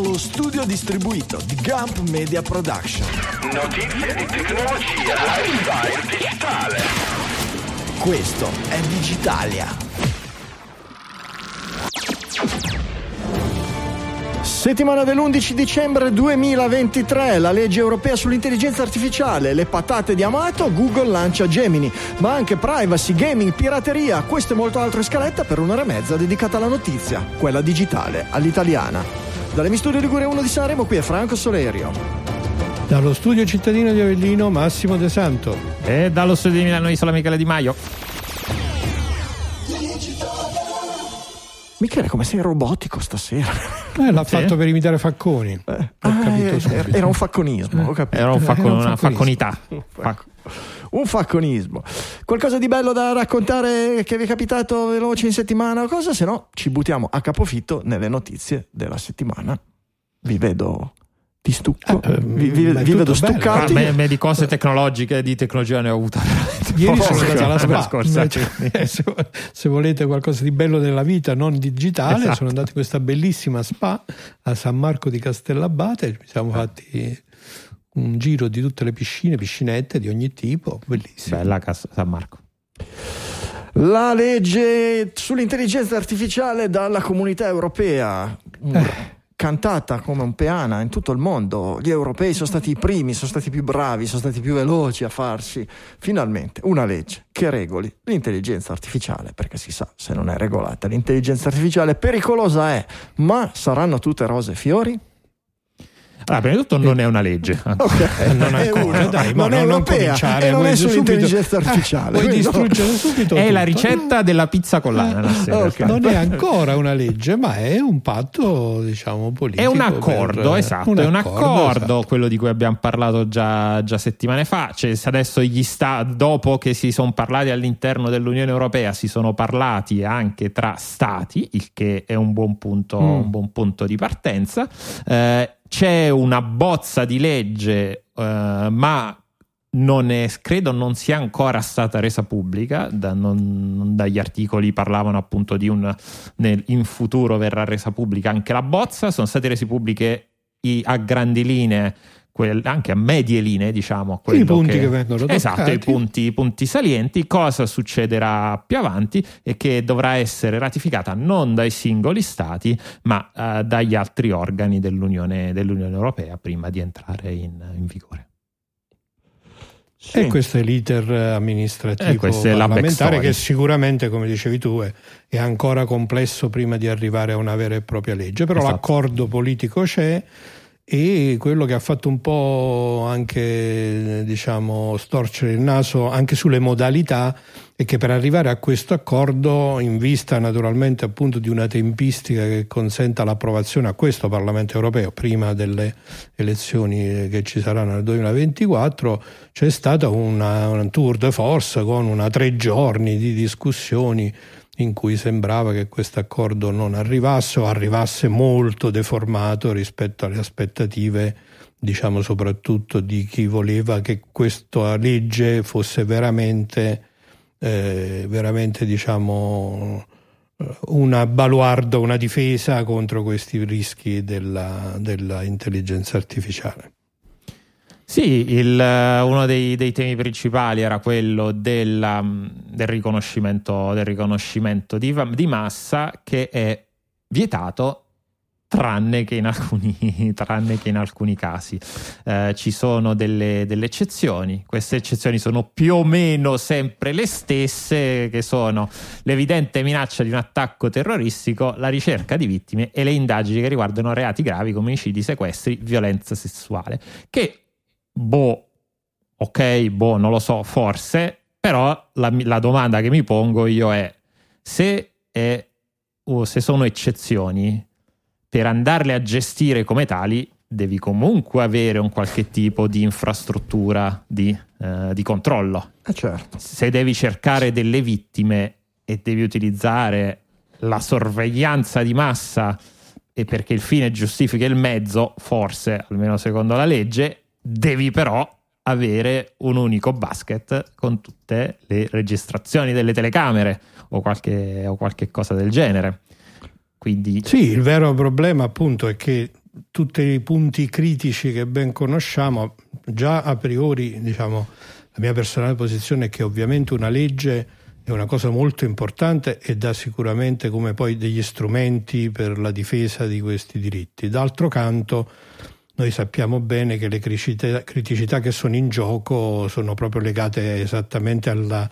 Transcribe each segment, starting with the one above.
dallo studio distribuito di Gump Media Production. Notizie di tecnologia, lifestyle digitale. Questo è Digitalia. Settimana dell'11 dicembre 2023, la legge europea sull'intelligenza artificiale, le patate di Amato, Google lancia Gemini, ma anche privacy, gaming, pirateria, questo e molto altro in scaletta per un'ora e mezza dedicata alla notizia, quella digitale, all'italiana. Dalle Studio Ligure 1 di Sanremo, qui è Franco Solerio. Dallo studio cittadino di Avellino, Massimo De Santo. E dallo studio di Milano Isola Michele Di Maio. Michele, come sei robotico stasera? Eh, l'ha fatto per imitare Facconi. Eh, Ho ah, capito era, era un facconismo, ho capito. Era un facco- Era un una facconità. Fac- Un facconismo. Qualcosa di bello da raccontare che vi è capitato veloce in settimana o cosa? Se no, ci buttiamo a capofitto nelle notizie della settimana. Vi vedo di stucco, Eh, vi, vi- ma è vi vedo stuccati. me, me di cose tecnologiche, di tecnologia ne ho avuta Ieri sono andato alla settimana SPA. scorsa. Cioè, se, se volete qualcosa di bello nella vita, non digitale, Esatto. sono andato in questa bellissima SPA a San Marco di Castellabate. Ci siamo fatti un giro di tutte le piscine, piscinette di ogni tipo, bellissimo. Bella Cas- San Marco. La legge sull'intelligenza artificiale dalla comunità europea, mm, cantata come un peana in tutto il mondo. Gli europei sono stati i primi, sono stati più bravi, sono stati più veloci a farsi finalmente una legge che regoli l'intelligenza artificiale, perché si sa, se non è regolata l'intelligenza artificiale pericolosa è, ma saranno tutte rose e fiori? Allora, prima di tutto non è una legge. Ok, Non è ancora, una, dai, ma non è non cominciare, e non vuoi è subito- sull'intelligenza Eh, artificiale. vuoi quindi no. distruggere subito È tutto. la ricetta della pizza con l'ananas. in Ok. realtà. Non è ancora una legge, ma è un patto, diciamo, politico. È un accordo, per- esatto, è un accordo, esatto. quello di cui abbiamo parlato già, già settimane fa. Cioè, se adesso gli sta, dopo che si sono parlati all'interno dell'Unione Europea, si sono parlati anche tra stati, il che è un buon punto, Mm. un buon punto di partenza. Eh, c'è una bozza di legge, eh, ma non è, credo non sia ancora stata resa pubblica, da- non- dagli articoli parlavano appunto di un nel- in futuro verrà resa pubblica anche la bozza, sono state rese pubbliche i- a grandi linee, quel- anche a medie linee diciamo. quello punti che vengono toccati. Esatto, i punti, i punti salienti, cosa succederà più avanti e che dovrà essere ratificata non dai singoli stati ma eh, dagli altri organi dell'Unione, dell'Unione Europea prima di entrare in- in vigore. E questo è l'iter amministrativo E la parlamentare che sicuramente, come dicevi tu, è, è ancora complesso prima di arrivare a una vera e propria legge, però Esatto. l'accordo politico c'è e quello che ha fatto un po' anche diciamo storcere il naso anche sulle modalità è che per arrivare a questo accordo in vista naturalmente appunto di una tempistica che consenta l'approvazione a questo Parlamento europeo prima delle elezioni che ci saranno nel 2024 c'è stata una, un tour de force con una tre giorni di discussioni in cui sembrava che questo accordo non arrivasse o arrivasse molto deformato rispetto alle aspettative, diciamo soprattutto di chi voleva che questa legge fosse veramente, eh, veramente diciamo, eh, una baluardo, una difesa contro questi rischi della, della intelligenza artificiale. Sì, il, eh, uno dei, dei temi principali era quello della, del riconoscimento, del riconoscimento di, di massa che è vietato tranne che in alcuni, che in alcuni casi. Eh, ci sono delle, delle eccezioni, queste eccezioni sono più o meno sempre le stesse, che sono l'evidente minaccia di un attacco terroristico, la ricerca di vittime e le indagini che riguardano reati gravi come omicidi, sequestri, violenza sessuale. Che, boh, ok, boh, non lo so, forse, però la, la domanda che mi pongo io è se, è, o se sono eccezioni, per andarle a gestire come tali devi comunque avere un qualche tipo di infrastruttura di, eh, di controllo. Eh, certo. Se devi cercare delle vittime e devi utilizzare la sorveglianza di massa e perché il fine giustifica il mezzo, forse, almeno secondo la legge, devi però avere un unico basket con tutte le registrazioni delle telecamere o qualche, o qualche cosa del genere. Quindi Sì, il vero problema appunto è che tutti i punti critici che ben conosciamo, già a priori diciamo, la mia personale posizione è che ovviamente una legge è una cosa molto importante e dà sicuramente come poi degli strumenti per la difesa di questi diritti. D'altro canto noi sappiamo bene che le criticità, criticità che sono in gioco sono proprio legate esattamente alla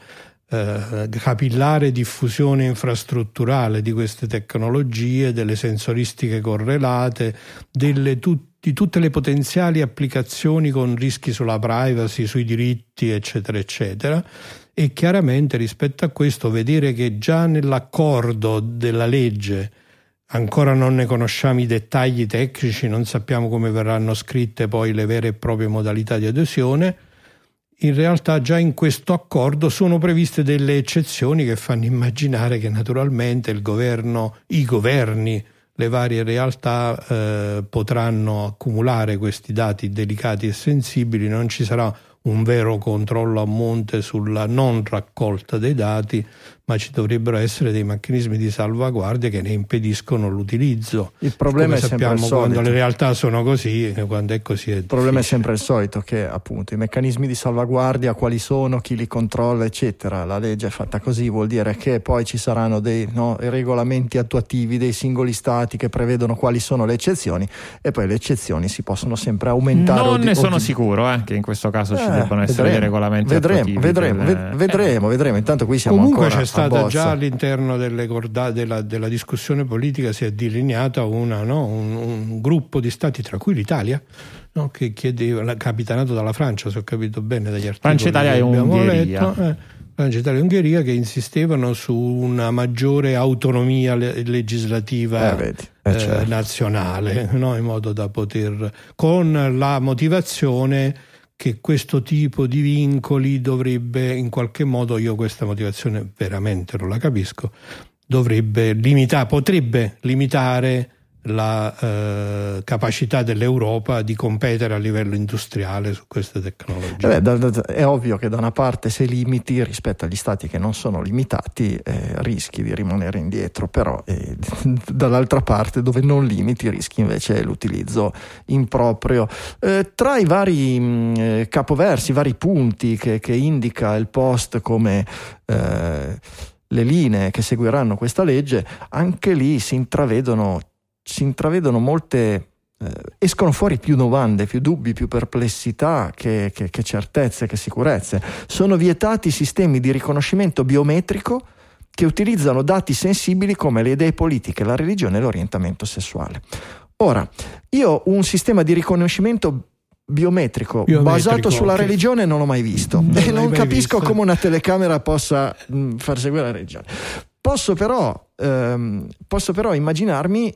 eh, capillare diffusione infrastrutturale di queste tecnologie, delle sensoristiche correlate, delle, tu, di tutte le potenziali applicazioni con rischi sulla privacy, sui diritti, eccetera, eccetera. E chiaramente rispetto a questo vedere che già nell'accordo della legge Ancora non ne conosciamo i dettagli tecnici, non sappiamo come verranno scritte poi le vere e proprie modalità di adesione. In realtà già in questo accordo sono previste delle eccezioni che fanno immaginare che naturalmente il governo, i governi, le varie realtà eh, potranno accumulare questi dati delicati e sensibili, non ci sarà un vero controllo a monte sulla non raccolta dei dati, ma ci dovrebbero essere dei meccanismi di salvaguardia che ne impediscono l'utilizzo. Il problema Come è sempre il sappiamo quando solito. le realtà sono così, eh, quando è così è Il problema è sempre il solito, che appunto i meccanismi di salvaguardia, quali sono, chi li controlla, eccetera. La legge è fatta così, vuol dire che poi ci saranno dei no, regolamenti attuativi dei singoli stati che prevedono quali sono le eccezioni e poi le eccezioni si possono sempre aumentare. o Non di- ne sono di- sicuro eh, che in questo caso ci Eh, debbano essere dei regolamenti vedremo, attuativi vedremo, del- ved- vedremo, vedremo. Intanto qui siamo Comunque ancora stata già all'interno corda- della, della discussione politica si è delineata una, no? un, un gruppo di stati, tra cui l'Italia, no? che chiedeva, capitanato dalla Francia, se ho capito bene dagli articoli Francia, Italia che e abbiamo Ungheria. letto, eh, Francia, Italia e Ungheria che insistevano su una maggiore autonomia le- legislativa Eh, vedi, eh, eh, certo. nazionale, no? in modo da poter, con la motivazione che questo tipo di vincoli dovrebbe in qualche modo, io questa motivazione veramente non la capisco, dovrebbe limitare, potrebbe limitare la eh, capacità dell'Europa di competere a livello industriale su queste tecnologie. Eh beh, è ovvio che da una parte se limiti rispetto agli stati che non sono limitati eh, rischi di rimanere indietro, però eh, dall'altra parte dove non limiti rischi invece l'utilizzo improprio. Eh, tra i vari mh, eh, capoversi, i vari punti che, che indica il post come le linee che seguiranno questa legge, anche lì si intravedono, si intravedono molte eh, escono fuori più domande, più dubbi, più perplessità che, che- che certezze, che sicurezze. Sono vietati sistemi di riconoscimento biometrico che utilizzano dati sensibili come le idee politiche, la religione e l'orientamento sessuale. Ora, io un sistema di riconoscimento biometrico, Biometrico, basato sulla che- religione non l'ho mai visto Non e non capisco visto. come una telecamera possa mh, far seguire la religione. Posso però, ehm, posso però immaginarmi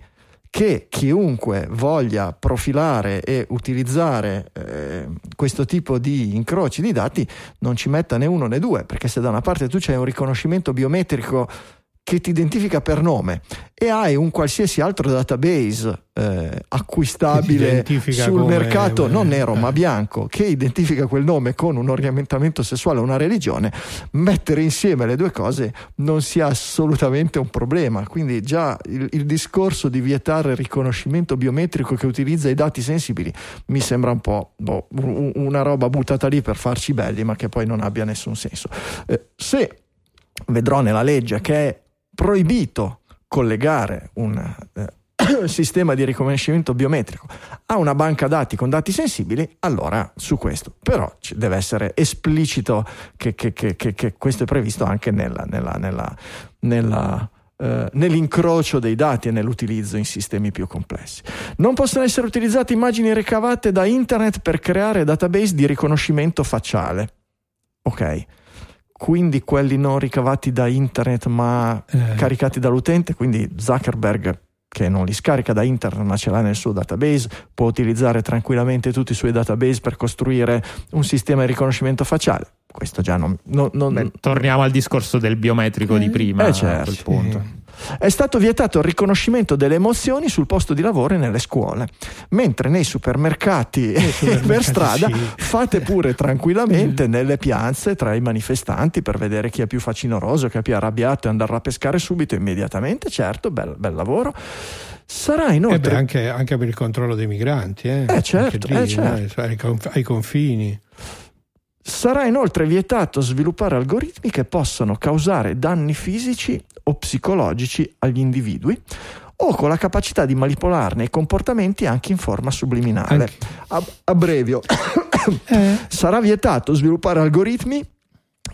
che chiunque voglia profilare e utilizzare eh, questo tipo di incroci di dati non ci metta né uno né due, perché se da una parte tu c'hai un riconoscimento biometrico che ti identifica per nome e hai un qualsiasi altro database eh, acquistabile sul come- mercato non nero eh. ma bianco che identifica quel nome con un orientamento sessuale o una religione, mettere insieme le due cose non sia assolutamente un problema. Quindi già il, il discorso di vietare il riconoscimento biometrico che utilizza i dati sensibili mi sembra un po' boh, un- una roba buttata lì per farci belli ma che poi non abbia nessun senso. Eh, se vedrò nella legge che è proibito collegare un eh, sistema di riconoscimento biometrico a una banca dati con dati sensibili, allora su questo. Però deve essere esplicito che, che- che- che- che questo è previsto anche nella- nella- nella- nella, eh, nell'incrocio dei dati e nell'utilizzo in sistemi più complessi. Non possono essere utilizzate immagini ricavate da internet per creare database di riconoscimento facciale. Ok. Quindi quelli non ricavati da internet ma Eh, caricati dall'utente, quindi Zuckerberg che non li scarica da internet ma ce l'ha nel suo database, può utilizzare tranquillamente tutti i suoi database per costruire un sistema di riconoscimento facciale. Questo già non... non- non- Beh, torniamo al discorso del biometrico di prima Eh, a certo, quel sì. È stato vietato il riconoscimento delle emozioni sul posto di lavoro e nelle scuole, mentre nei supermercati e supermercati, per strada sì. fate pure tranquillamente nelle piazze tra i manifestanti per vedere chi è più facinoroso, chi è più arrabbiato e andarlo a pescare subito, immediatamente, certo, bel, bel lavoro. Sarà Eh inoltre beh, anche, anche per il controllo dei migranti, eh, Eh, certo, Anche eh, certo. eh, ai confini. Sarà inoltre vietato sviluppare algoritmi che possano causare danni fisici o psicologici agli individui o con la capacità di manipolarne i comportamenti anche in forma subliminale. A, a brevio, Eh, sarà vietato sviluppare algoritmi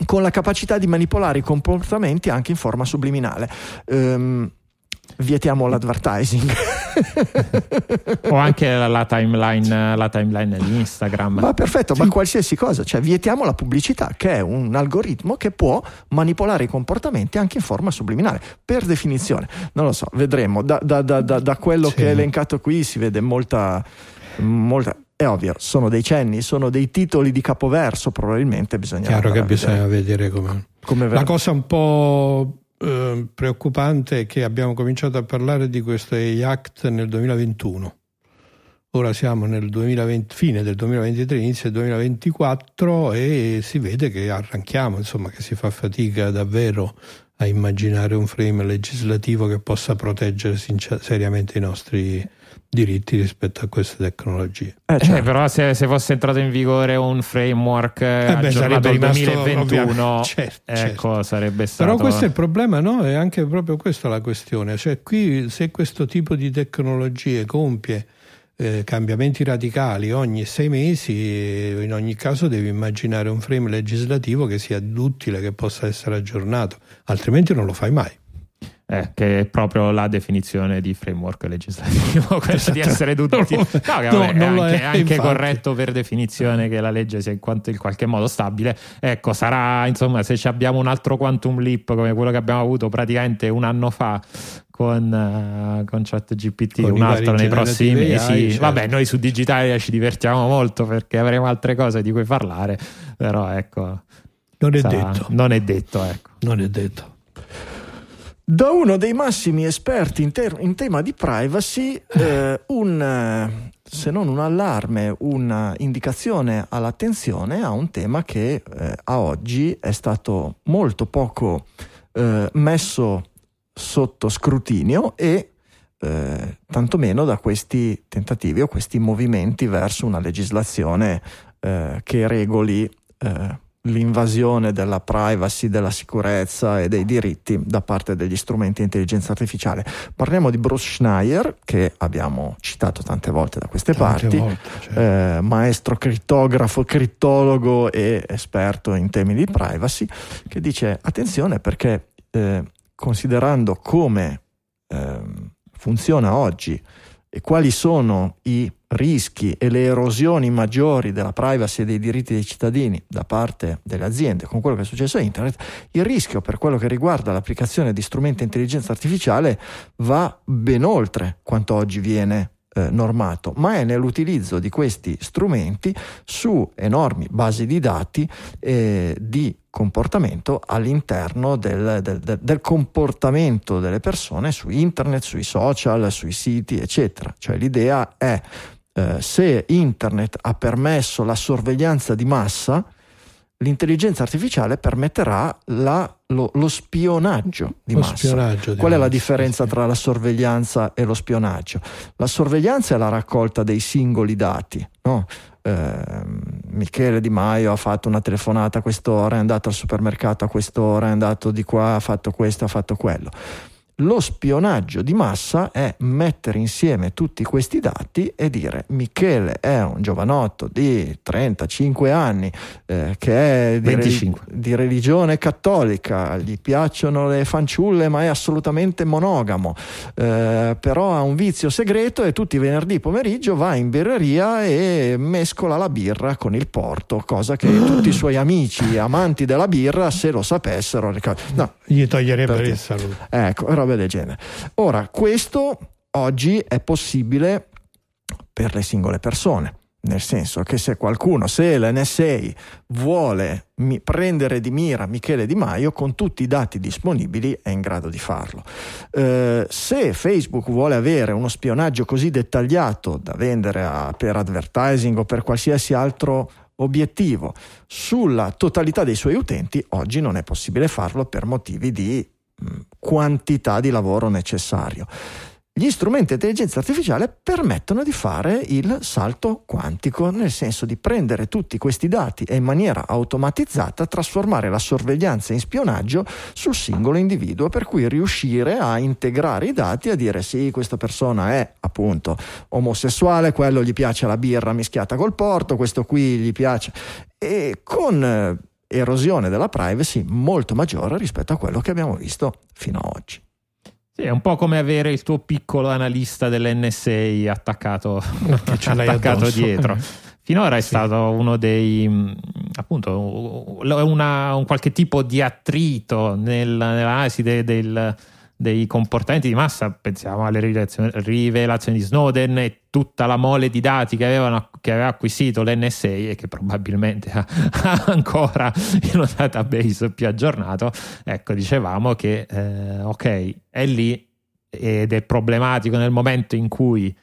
con la capacità di manipolare i comportamenti anche in forma subliminale. Ehm, vietiamo l'advertising. O anche la, la timeline, la timeline di Instagram. Ma perfetto, ma qualsiasi cosa, cioè vietiamo la pubblicità, che è un algoritmo che può manipolare i comportamenti anche in forma subliminale, per definizione. Non lo so, vedremo. Da, da- da- da- da quello Sì. che è elencato qui si vede molta, molta. È ovvio, sono dei cenni, sono dei titoli di capoverso, probabilmente bisogna. chiaro che bisogna vedere come. come La verrà. cosa un po' eh, preoccupante è che abbiamo cominciato a parlare di questo AI Act nel 2021. Ora siamo nel 2020, fine del 2023, inizio del 2024 e si vede che arranchiamo, insomma, che si fa fatica davvero a immaginare un frame legislativo che possa proteggere sincer- seriamente i nostri diritti rispetto a queste tecnologie. Eh, Eh, certo. però se, se fosse entrato in vigore un framework eh, Eh beh, aggiornato al sarebbe rimasto, 2021, ovviamente, certo, ecco, certo. sarebbe stato... Però questo è il problema, no? È anche proprio questa la questione. Cioè, qui se questo tipo di tecnologie compie eh, cambiamenti radicali ogni sei mesi, eh, in ogni caso devi immaginare un frame legislativo che sia utile, che possa essere aggiornato, altrimenti non lo fai mai. Eh, che è proprio la definizione di framework legislativo, quella di Esatto. essere tutti. No, che No, vabbè, non lo è anche, è, anche corretto per definizione che la legge sia in, quanto- in qualche modo stabile. Ecco, sarà insomma, se ci abbiamo un altro quantum leap come quello che abbiamo avuto praticamente un anno fa con, eh, con ChatGPT, un altro nei prossimi mesi. Certo. Vabbè, noi su Digitalia ci divertiamo molto perché avremo altre cose di cui parlare, però ecco, Non è sarà- detto. non è detto, ecco. Non è detto. Da uno dei massimi esperti in, ter- in tema di privacy, eh, un, eh, se non un allarme, un'indicazione all'attenzione a un tema che eh, a oggi è stato molto poco eh, messo sotto scrutinio e eh, tantomeno da questi tentativi o questi movimenti verso una legislazione eh, che regoli l'invasione della privacy, della sicurezza e dei diritti da parte degli strumenti di intelligenza artificiale. Parliamo di Bruce Schneier, che abbiamo citato tante volte da queste Tante parti, volte, certo. eh, maestro crittografo, crittologo e esperto in temi di privacy, che dice attenzione perché eh, considerando come ehm, funziona oggi e quali sono i rischi e le erosioni maggiori della privacy e dei diritti dei cittadini da parte delle aziende? Con quello che è successo a internet, il rischio per quello che riguarda l'applicazione di strumenti di intelligenza artificiale va ben oltre quanto oggi viene eh, normato, ma è nell'utilizzo di questi strumenti su enormi basi di dati eh, di comportamento all'interno del, del- del- comportamento delle persone su internet, sui social, sui siti, eccetera. Cioè l'idea è eh, se internet ha permesso la sorveglianza di massa, l'intelligenza artificiale permetterà la- lo, lo spionaggio di Lo massa. spionaggio di Qual è la massa, differenza sì. tra la sorveglianza e lo spionaggio? La sorveglianza è la raccolta dei singoli dati. no? Ehm, Michele Di Maio ha fatto una telefonata a quest'ora, è andato al supermercato a quest'ora, è andato di qua, ha fatto questo, ha fatto quello. Lo spionaggio di massa è mettere insieme tutti questi dati e dire Michele è un giovanotto di 35 anni eh, che è di, 25. di religione cattolica, gli piacciono le fanciulle ma è assolutamente monogamo, eh, però ha un vizio segreto e tutti i venerdì pomeriggio va in birreria e mescola la birra con il porto, cosa che tutti i suoi amici amanti della birra se lo sapessero. No, Gli toglierebbero il saluto. Ecco, robe del genere. Ora, questo oggi è possibile per le singole persone. Nel senso che se qualcuno, se l'NSA vuole mi- prendere di mira Michele Di Maio, con tutti i dati disponibili è in grado di farlo. Eh, se Facebook vuole avere uno spionaggio così dettagliato da vendere a- per advertising o per qualsiasi altro obiettivo sulla totalità dei suoi utenti, oggi non è possibile farlo per motivi di mh, quantità di lavoro necessario. gli strumenti di intelligenza artificiale permettono di fare il salto quantico, nel senso di prendere tutti questi dati e in maniera automatizzata trasformare la sorveglianza in spionaggio sul singolo individuo, per cui riuscire a integrare i dati e a dire sì, questa persona è appunto omosessuale, quello gli piace la birra mischiata col porto, questo qui gli piace e con eh, erosione della privacy molto maggiore rispetto a quello che abbiamo visto fino ad oggi. Sì, è un po' come avere il tuo piccolo analista dell'NSA attaccato, attaccato dietro. Finora è sì. stato uno dei mm, appunto una, un qualche tipo di attrito nel, nell'analisi de, del, dei comportamenti di massa, pensiamo alle rivelazioni di Snowden e tutta la mole di dati che, avevano, che aveva acquisito l'NSA e che probabilmente ha, ancora in un database più aggiornato, ecco, dicevamo che eh, ok, è lì ed è problematico nel momento in cui,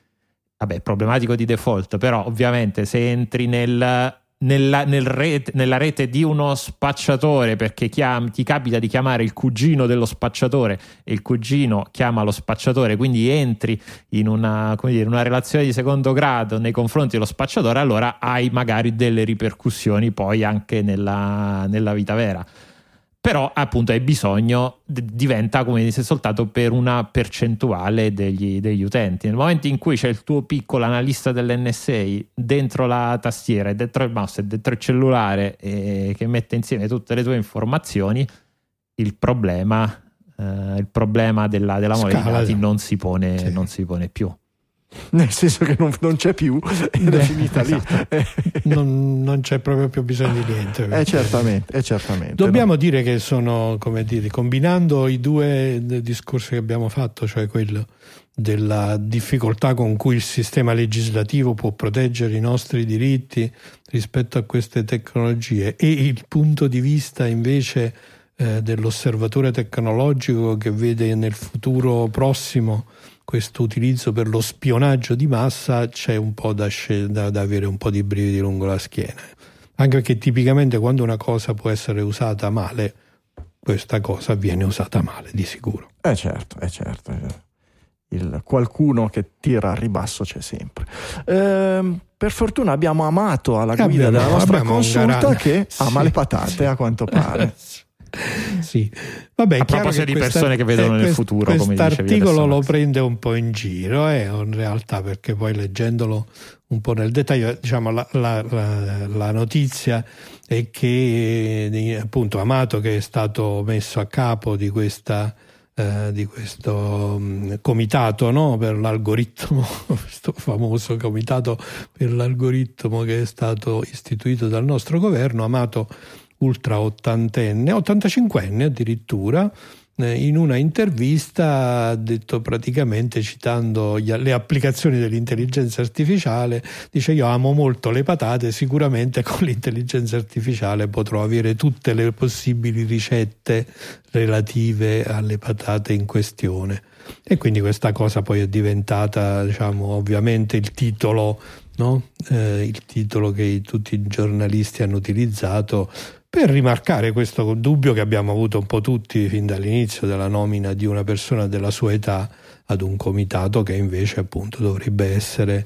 vabbè, problematico di default, però ovviamente se entri nel nella, nel rete, nella, rete di uno spacciatore perché chiam, ti capita di chiamare il cugino dello spacciatore e il cugino chiama lo spacciatore, quindi entri in una, dire, una relazione di secondo grado nei confronti dello spacciatore, allora hai magari delle ripercussioni poi anche nella, nella vita vera però appunto hai bisogno, diventa come dice soltanto per una percentuale degli, degli, utenti. Nel momento in cui c'è il tuo piccolo analista dell'NSA dentro la tastiera, dentro il mouse e dentro il cellulare e che mette insieme tutte le tue informazioni, il problema, eh, il problema della, della mole di dati non si pone, sì. non si pone più nel senso che non, non c'è più ed è finita lì. Esatto. non, non, c'è proprio più bisogno di niente. È certamente, è certamente. Dobbiamo no? dire che sono, come dire, combinando i due discorsi che abbiamo fatto, cioè quello della difficoltà con cui il sistema legislativo può proteggere i nostri diritti rispetto a queste tecnologie e il punto di vista invece eh, dell'osservatore tecnologico che vede nel futuro prossimo questo utilizzo per lo spionaggio di massa c'è un po' da, da, da avere un po' di brividi lungo la schiena. Anche perché tipicamente quando una cosa può essere usata male, questa cosa viene usata male di sicuro. Eh certo, è certo. Certo. Il qualcuno che tira a ribasso c'è sempre. Eh, per fortuna abbiamo amato alla guida abbiamo, della nostra consulta che sì, ama le patate sì. a quanto pare. sì. Vabbè, a proposito di questa, persone che vedono eh, nel futuro, come articolo lo prende un po' in giro, eh, in realtà, perché poi leggendolo un po' nel dettaglio, diciamo, la, la, la, la notizia è che appunto Amato che è stato messo a capo di questa eh, di questo um, comitato no? per l'algoritmo, questo famoso comitato per l'algoritmo che è stato istituito dal nostro governo, Amato ultra ottantenne, 85enne addirittura, eh, in una intervista ha detto praticamente citando le applicazioni dell'intelligenza artificiale dice io amo molto le patate sicuramente con l'intelligenza artificiale potrò avere tutte le possibili ricette relative alle patate in questione e quindi questa cosa poi è diventata diciamo ovviamente il titolo no? eh, il titolo che tutti i giornalisti hanno utilizzato per rimarcare questo dubbio che abbiamo avuto un po' tutti fin dall'inizio della nomina di una persona della sua età ad un comitato che invece appunto dovrebbe essere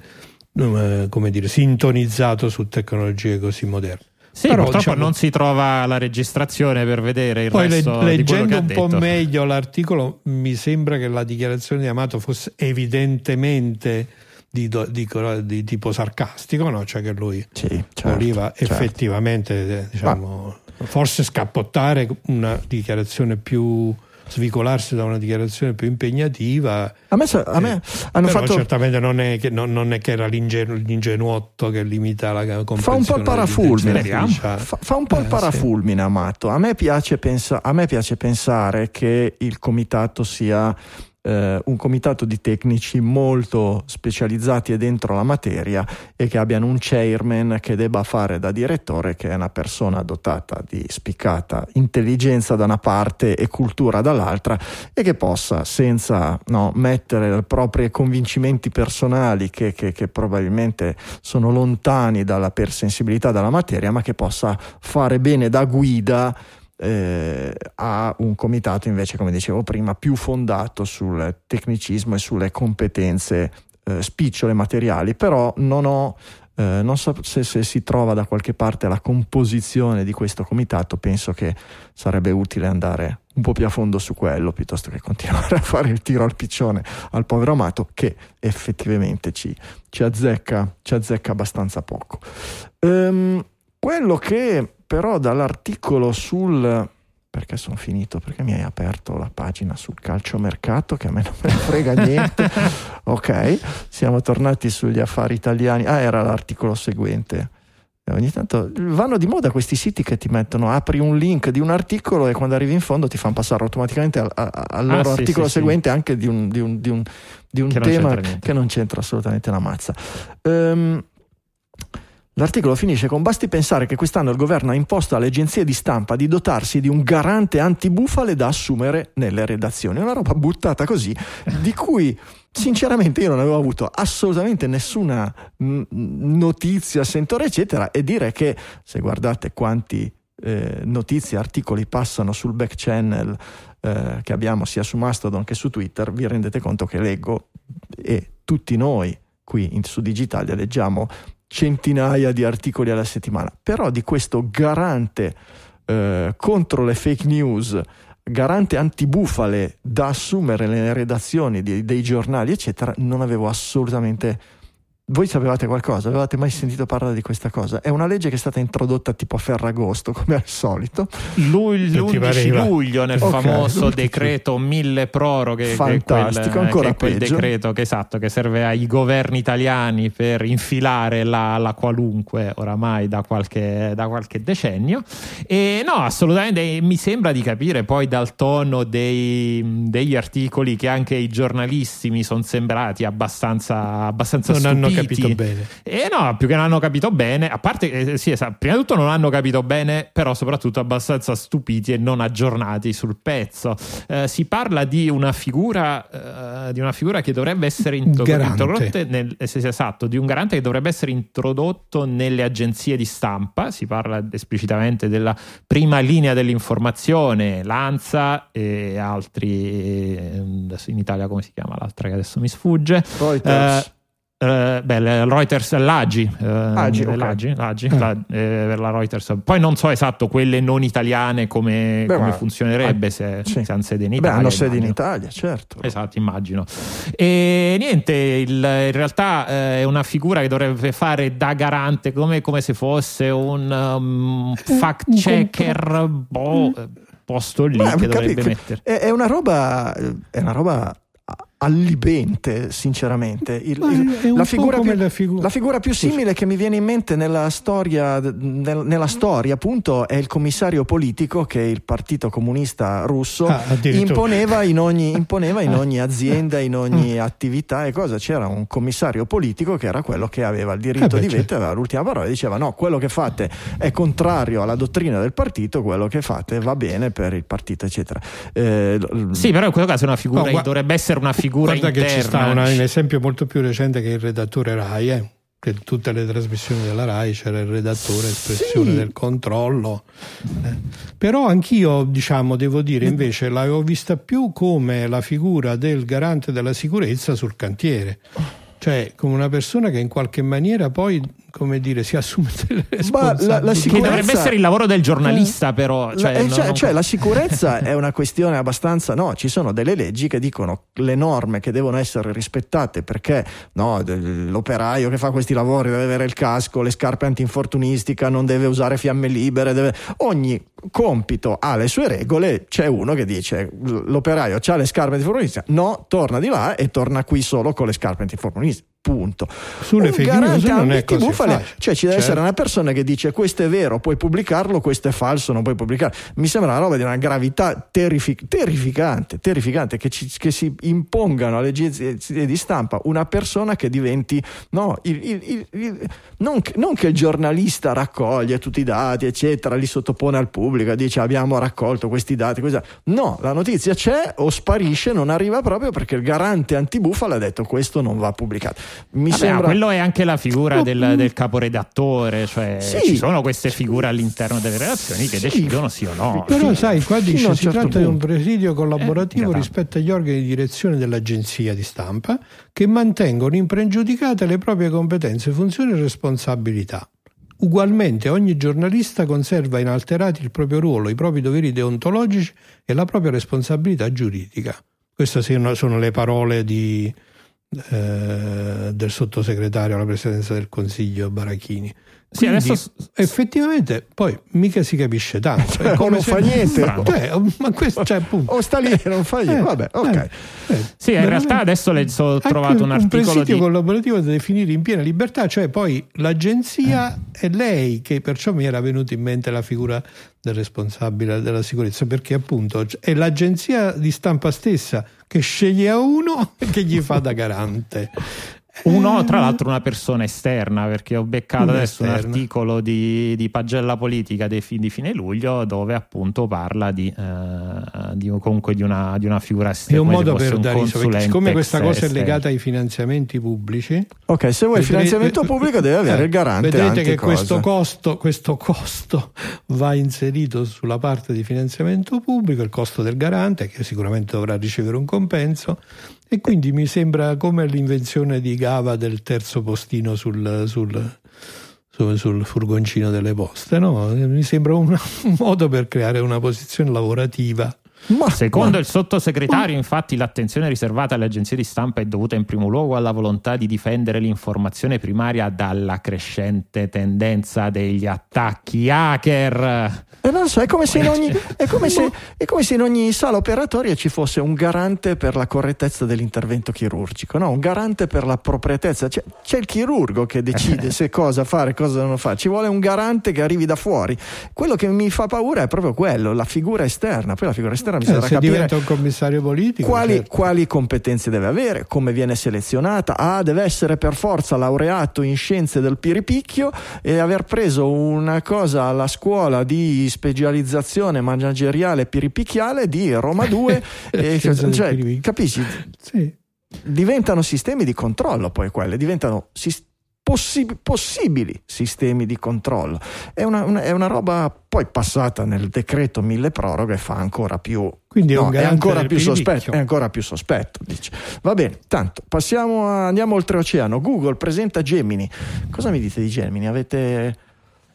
eh, come dire, sintonizzato su tecnologie così moderne. Sì, Però, purtroppo diciamo, non si trova la registrazione per vedere il poi resto le, leggendo un po' meglio l'articolo mi sembra che la dichiarazione di Amato fosse evidentemente di, di, di tipo sarcastico, no? cioè che lui sì, certo, voleva certo. effettivamente, diciamo, Ma... forse scappottare una dichiarazione più svicolarsi da una dichiarazione più impegnativa. A me, a me eh, hanno fatto. Certamente non è, che, non, non è che era l'ingenu, l'ingenuotto che limita la comprensione. Fa un po' il parafulmine. Fa, fa, un po' il eh, parafulmine, sì. Amato. A me, piace pensa, a me piace pensare che il comitato sia eh, un comitato di tecnici molto specializzati e dentro la materia e che abbiano un chairman che debba fare da direttore, che è una persona dotata di spiccata intelligenza da una parte e cultura dall'altra e che possa, senza no, mettere i propri convincimenti personali che, che, che probabilmente sono lontani dalla persensibilità della materia, ma che possa fare bene da guida eh, a un comitato invece, come dicevo prima, più fondato sul tecnicismo e sulle competenze eh, spicciole materiali, però non ho eh, non so se, se, si trova da qualche parte la composizione di questo comitato, penso che sarebbe utile andare un po' più a fondo su quello piuttosto che continuare a fare il tiro al piccione al povero amato che effettivamente ci, ci, azzecca, ci azzecca, abbastanza poco. Ehm, quello che però dall'articolo sul perché sono finito? Perché mi hai aperto la pagina sul calciomercato che a me non me ne frega niente. ok, siamo tornati sugli affari italiani. Ah, era l'articolo seguente. Ogni tanto vanno di moda questi siti che ti mettono, apri un link di un articolo e quando arrivi in fondo ti fanno passare automaticamente al, al loro ah, articolo sì, seguente sì. anche di un, di un, di un, di un tema non che non c'entra assolutamente la mazza. Um, L'articolo finisce con basti pensare che quest'anno il governo ha imposto alle agenzie di stampa di dotarsi di un garante antibufale da assumere nelle redazioni. Una roba buttata così, di cui sinceramente io non avevo avuto assolutamente nessuna notizia, sentore, eccetera, e dire che se guardate quanti eh, notizie, articoli passano sul back channel eh, che abbiamo sia su Mastodon che su Twitter, vi rendete conto che leggo e tutti noi qui in, su Digitalia leggiamo centinaia di articoli alla settimana, però di questo garante eh, contro le fake news, garante antibufale da assumere nelle redazioni di, dei giornali, eccetera, non avevo assolutamente voi sapevate qualcosa? Avevate mai sentito parlare di questa cosa? È una legge che è stata introdotta tipo a Ferragosto, come al solito. Luglio, l'11 luglio nel okay, famoso decreto mille proroghe. Fantastico, che è quel, ancora quel decreto che, esatto, che serve ai governi italiani per infilare la, la qualunque oramai da qualche, da qualche, decennio. E no, assolutamente mi sembra di capire poi dal tono dei, degli articoli che anche i giornalisti mi sono sembrati abbastanza, abbastanza non stupidi capito bene. Eh no, più che non hanno capito bene, a parte eh, sì, esatto, prima di tutto non hanno capito bene, però soprattutto abbastanza stupiti e non aggiornati sul pezzo. Eh, si parla di una figura eh, di una figura che dovrebbe essere introdotta nel, eh, esatto, di un garante che dovrebbe essere introdotto nelle agenzie di stampa, si parla esplicitamente della prima linea dell'informazione, l'ANSA e altri eh, in Italia come si chiama l'altra che adesso mi sfugge. Reuters. Uh, beh, Reuters, l'AGI, uh, Agi, okay. l'AGI, l'AGI eh. la, eh, la, Reuters. Poi non so esatto quelle non italiane come, beh, come funzionerebbe ah, se, sì. se hanno sede in Italia. Beh, hanno sede in Italia, certo. Esatto, immagino. E niente, il, in realtà eh, è una figura che dovrebbe fare da garante come, come se fosse un um, fact checker, boh, posto lì beh, che dovrebbe capi, mettere. È, è una roba, è una roba allibente, sinceramente. Il, il, la, figura più, la, figu- la, figura più, simile che mi viene in mente nella storia, nel, nella storia, appunto, è il commissario politico che il Partito Comunista Russo ah, imponeva, in ogni, imponeva in ogni azienda, in ogni mm. attività e cosa. C'era un commissario politico che era quello che aveva il diritto eh beh, di veto, aveva l'ultima parola e diceva no, quello che fate è contrario alla dottrina del partito, quello che fate va bene per il partito, eccetera. Eh, sì, però in questo caso è una figura, no, dovrebbe essere una figura figura Guarda interna. che ci sta una, un esempio molto più recente che il redattore RAI, eh? che tutte le trasmissioni della RAI c'era il redattore, espressione sì. del controllo. Eh. Però anch'io, diciamo, devo dire, invece l'avevo vista più come la figura del garante della sicurezza sul cantiere. Cioè, come una persona che in qualche maniera poi come dire, si assume delle responsabilità. La, la sicurezza... Che dovrebbe essere il lavoro del giornalista, però. Cioè, la, eh, cioè, non... cioè, la sicurezza è una questione abbastanza. No, ci sono delle leggi che dicono le norme che devono essere rispettate perché no, l'operaio che fa questi lavori deve avere il casco, le scarpe antinfortunistica, non deve usare fiamme libere. Deve... Ogni compito ha le sue regole. C'è uno che dice l'operaio ha le scarpe antinfortunistica, no, torna di là e torna qui solo con le scarpe antinfortunistica punto. Sulle un fake news non è così bufale, cioè ci deve certo. essere una persona che dice questo è vero, puoi pubblicarlo, questo è falso, non puoi pubblicarlo. Mi sembra una roba di una gravità terrific- terrificante, terrificante che, ci, che, si impongano alle agenzie di stampa una persona che diventi no, il, il, il, non, non, che il giornalista raccoglie tutti i dati, eccetera, li sottopone al pubblico, dice abbiamo raccolto questi dati, questi no, la notizia c'è o sparisce, non arriva proprio perché il garante antibufala ha detto questo non va pubblicato Mi Vabbè, sembra... quello è anche la figura del, del caporedattore, cioè Sì. ci sono queste figure all'interno delle relazioni che Sì. decidono sì o no. Però sai, qua dice un si certo tratta di un punto. presidio collaborativo Eh, rispetto agli organi di direzione dell'agenzia di stampa che mantengono impregiudicate le proprie competenze, funzioni e responsabilità. Ugualmente ogni giornalista conserva inalterati il proprio ruolo, i propri doveri deontologici e la propria responsabilità giuridica. Queste sono le parole di, eh, del sottosegretario alla presidenza del Consiglio Barachini. Sì, Quindi, adesso- effettivamente poi mica si capisce tanto. È o come non se- fa niente. Cioè, ma questo cioè, appunto. O sta lì e non fa niente. Eh, Vabbè, ok. eh, eh, Sì, in realtà adesso ho trovato un articolo presidio di... collaborativo da definire in piena libertà, cioè poi l'agenzia Eh. è lei che perciò mi era venuta in mente la figura del responsabile della sicurezza, perché appunto è l'agenzia di stampa stessa che sceglie a uno che gli fa da garante. Uno, tra l'altro, una persona esterna, perché ho beccato Una adesso un esterna. articolo di, di Pagella Politica dei fi- di fine luglio dove appunto parla di, eh, di- comunque di una, di una figura È esterna. un come se modo per un dare riso, perché consulente siccome questa cosa è esterno. legata ai finanziamenti pubblici, Ok, se vuoi il finanziamento pubblico deve avere eh, il garante Vedete che questo costo, questo costo va inserito sulla parte di finanziamento pubblico, il costo del garante, che sicuramente dovrà ricevere un compenso. E quindi mi sembra come l'invenzione di Gava del terzo postino sul, sul- sul- furgoncino delle poste. no? Mi sembra un, un modo per creare una posizione lavorativa. Ma, Secondo ma- il sottosegretario, infatti, l'attenzione riservata alle agenzie di stampa è dovuta in primo luogo alla volontà di difendere l'informazione primaria dalla crescente tendenza degli attacchi hacker. Eh, non so, è come, se in ogni, è, come se, è come se in ogni sala operatoria ci fosse un garante per la correttezza dell'intervento chirurgico, no? un garante per l'appropriatezza. C'è, c'è il chirurgo che decide se cosa fare e cosa non fare. Ci vuole un garante che arrivi da fuori. Quello che mi fa paura è proprio quello, la figura esterna. Poi la figura esterna Eh, bisogna se capire diventa un commissario politico, quali, certo. quali competenze deve avere, come viene selezionata. Ah, deve essere per forza laureato in scienze del piripicchio e aver preso una cosa alla scuola di specializzazione manageriale piripicchiale di Roma 2. e, cioè, piripicchio. capisci? Sì. Diventano sistemi di controllo poi quelle, diventano sis- possi- possibili sistemi di controllo. È una, una- è una roba poi passata nel decreto mille proroghe fa ancora più Quindi è No, è ancora più sospetto, è ancora più sospetto, dice. Va bene, tanto passiamo a, andiamo oltreoceano. Google presenta Gemini. Cosa mi dite di Gemini? Avete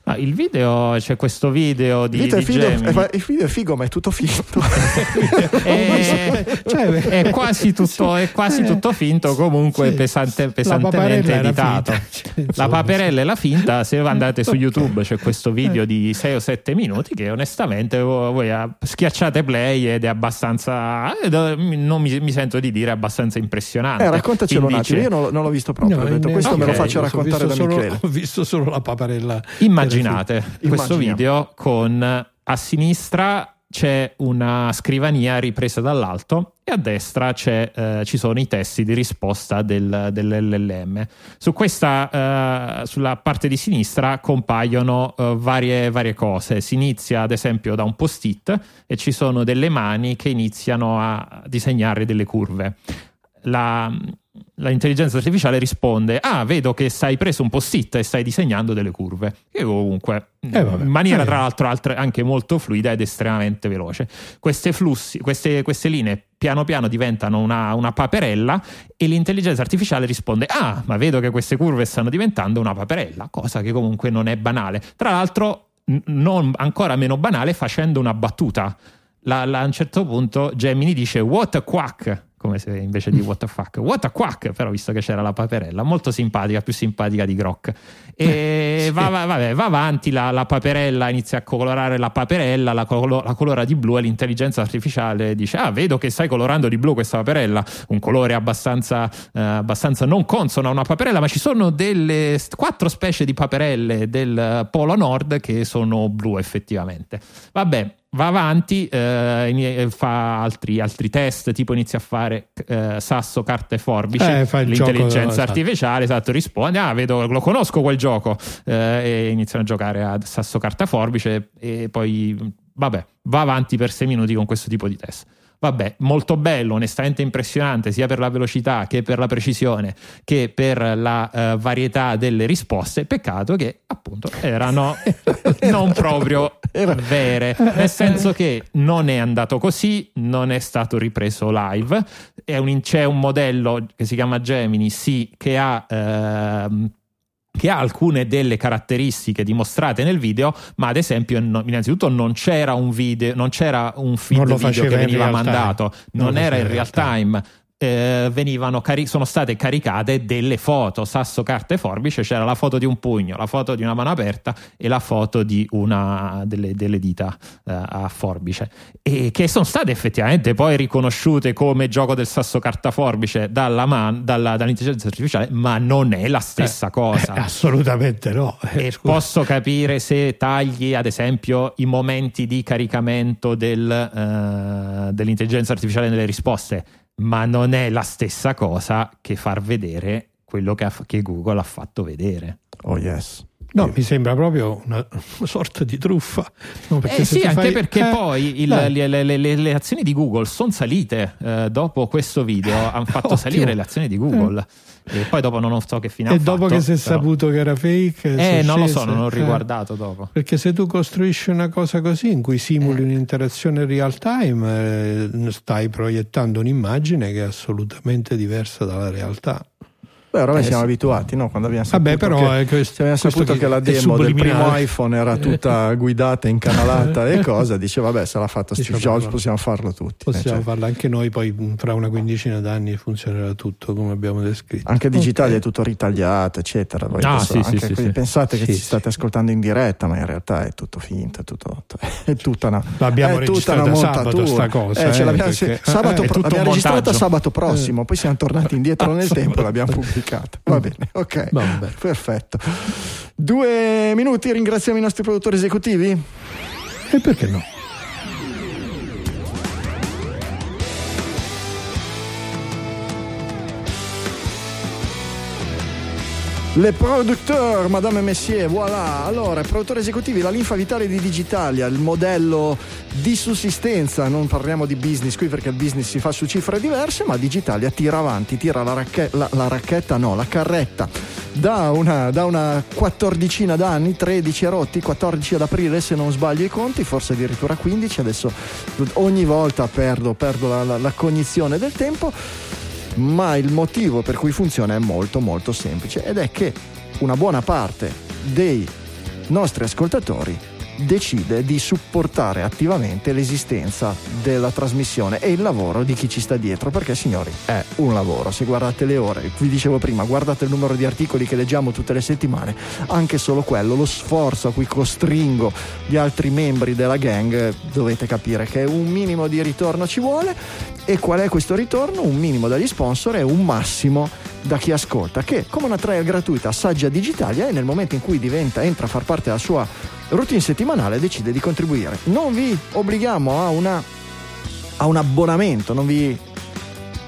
Ah, il video, c'è questo video di, Dite, di il, video, Gemini. eh, il video è figo, ma è tutto finto. è, Cioè, è quasi tutto, è quasi Eh, tutto finto, comunque sì. pesante- La pesantemente era editato. finta. Cioè, La paperella è la finta. Se andate su YouTube c'è questo video di 6 o 7 minuti che onestamente vo- voi schiacciate play ed è abbastanza, eh, non mi, mi sento di dire abbastanza impressionante. Eh, raccontacelo un Invece- attimo, io non, non l'ho visto proprio. No, ho detto, questo me lo faccio raccontare da solo- Michele. Ho visto solo la paparella. Immaginate questo Immaginiamo. video con a sinistra c'è una scrivania ripresa dall'alto e a destra c'è, eh, ci sono i testi di risposta del- dell'LLM. Su questa, eh, sulla parte di sinistra compaiono eh, varie, varie cose. Si inizia ad esempio da un post-it e ci sono delle mani che iniziano a disegnare delle curve. La, l'intelligenza artificiale risponde: Ah, vedo che hai preso un post-it e stai disegnando delle curve. E comunque, Eh, in maniera Eh. tra l'altro altre- anche molto fluida ed estremamente veloce. Queste flussi, queste, queste linee piano piano diventano una, una paperella e l'intelligenza artificiale risponde: Ah, ma vedo che queste curve stanno diventando una paperella, cosa che comunque non è banale. Tra l'altro, n- non ancora meno banale facendo una battuta. La- la- a un certo punto Gemini dice what a quack come se invece di what the fuck. What a quack però visto che c'era la paperella molto simpatica più simpatica di Grok. E Sì. va, va- vabbè, va avanti la, la paperella inizia a colorare la paperella la, colo- la colora di blu e l'intelligenza artificiale dice ah vedo che stai colorando di blu questa paperella. Un colore abbastanza, eh, abbastanza non consono a una paperella ma ci sono delle quattro specie di paperelle del eh, polo nord che sono blu effettivamente. Vabbè va avanti, eh, ini- fa altri, altri test, tipo inizia a fare eh, sasso, carta e forbice. Eh, fa L'intelligenza esatto. artificiale esatto, risponde: Ah, vedo, lo conosco quel gioco. Eh, e iniziano a giocare a sasso, carta, forbice. E poi, vabbè, va avanti per sei minuti con questo tipo di test. Vabbè, molto bello, onestamente impressionante, sia per la velocità che per la precisione che per la uh, varietà delle risposte. Peccato che appunto erano non proprio vere, nel senso che non è andato così, non è stato ripreso live. Un, c'è un modello che si chiama Gemini, sì, che ha. Uh, che ha alcune delle caratteristiche dimostrate nel video, ma ad esempio innanzitutto non c'era un video, non c'era un feed video che veniva mandato, non, non era in real time, eh, venivano cari- sono state caricate delle foto sasso, carta e forbice. C'era la foto di un pugno, la foto di una mano aperta e la foto di una delle, delle dita eh, a forbice, e che sono state effettivamente poi riconosciute come gioco del sasso, carta, forbice dalla man- dalla, dall'intelligenza artificiale, ma non è la stessa eh, cosa. Eh, assolutamente no. e posso capire se tagli, ad esempio, i momenti di caricamento del, eh, dell'intelligenza artificiale nelle risposte ma non è la stessa cosa che far vedere quello che, ha, che Google ha fatto vedere. Oh yes. No, mi sembra proprio una, una sorta di truffa. No, eh sì, anche fai... perché eh, poi il, le, le, le, le, azioni di Google sono salite eh, dopo questo video, hanno fatto salire le azioni di Google. Eh. E poi dopo non so che fine e dopo fatto, che si è però... saputo che era fake? Eh, non lo so, non ho eh. riguardato dopo. Perché se tu costruisci una cosa così in cui simuli eh. un'interazione real time, eh, stai proiettando un'immagine che è assolutamente diversa dalla realtà. Beh, ormai eh, siamo sì. abituati, no? Quando abbiamo saputo, Vabbè, però, che, questo, abbiamo saputo che, che, la demo del primo iPhone era tutta guidata, incanalata e cosa, dice vabbè, se l'ha fatto Steve diciamo Jobs possiamo farlo tutti. Possiamo cioè. farlo anche noi, poi fra una quindicina d'anni funzionerà tutto come abbiamo descritto. Anche digitale okay. è tutto ritagliato, eccetera. Voi ah, sì, sì, sì, pensate che ci state ascoltando in diretta, ma in realtà è tutto finto, è, tutto, è tutta una, l'abbiamo è tutta una. Sabato, cosa, eh, eh, l'abbiamo, perché, sabato, eh, l'abbiamo registrata sabato prossimo, poi siamo tornati indietro nel tempo e l'abbiamo pubblicata. Va bene. Ok, Vabbè. perfetto. Due minuti, ringraziamo i nostri produttori esecutivi. E perché no? Le producteur, Madame Messier, voilà. Allora, produttori esecutivi, la linfa vitale di Digitalia, il modello di sussistenza, non parliamo di business qui perché il business si fa su cifre diverse, ma Digitalia tira avanti, tira la, racche- la, la racchetta, no, la carretta. Da una, da una quattordicina d'anni, 13 rotti, 14 ad aprile se non sbaglio i conti, forse addirittura 15, adesso ogni volta perdo, perdo la, la cognizione del tempo ma il motivo per cui funziona è molto molto semplice ed è che una buona parte dei nostri ascoltatori decide di supportare attivamente l'esistenza della trasmissione e il lavoro di chi ci sta dietro, perché signori è un lavoro, se guardate le ore, vi dicevo prima, guardate il numero di articoli che leggiamo tutte le settimane, anche solo quello, lo sforzo a cui costringo gli altri membri della gang, dovete capire che un minimo di ritorno ci vuole e qual è questo ritorno? Un minimo dagli sponsor e un massimo da chi ascolta, che come una trial gratuita assaggia Digitalia e nel momento in cui diventa, entra a far parte della sua routine settimanale decide di contribuire. Non vi obblighiamo a, una, a un abbonamento, non vi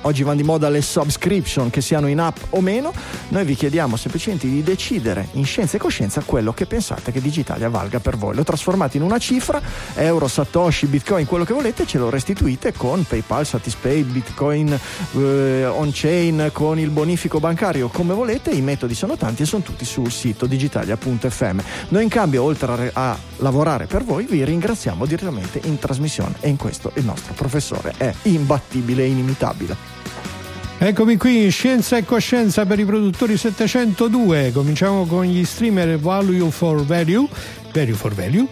oggi vanno di moda le subscription che siano in app o meno, noi vi chiediamo semplicemente di decidere in scienza e coscienza quello che pensate che Digitalia valga per voi. Lo trasformate in una cifra, euro, satoshi, bitcoin, quello che volete, ce lo restituite con PayPal, Satispay, bitcoin eh, on-chain, con il bonifico bancario, come volete, i metodi sono tanti e sono tutti sul sito digitalia.fm. Noi in cambio, oltre a, lavorare per voi, vi ringraziamo direttamente in trasmissione e in questo il nostro professore è imbattibile e inimitabile. Eccomi qui in Scienza e Coscienza per i produttori 702. Cominciamo con gli streamer Value for Value, Value for Value,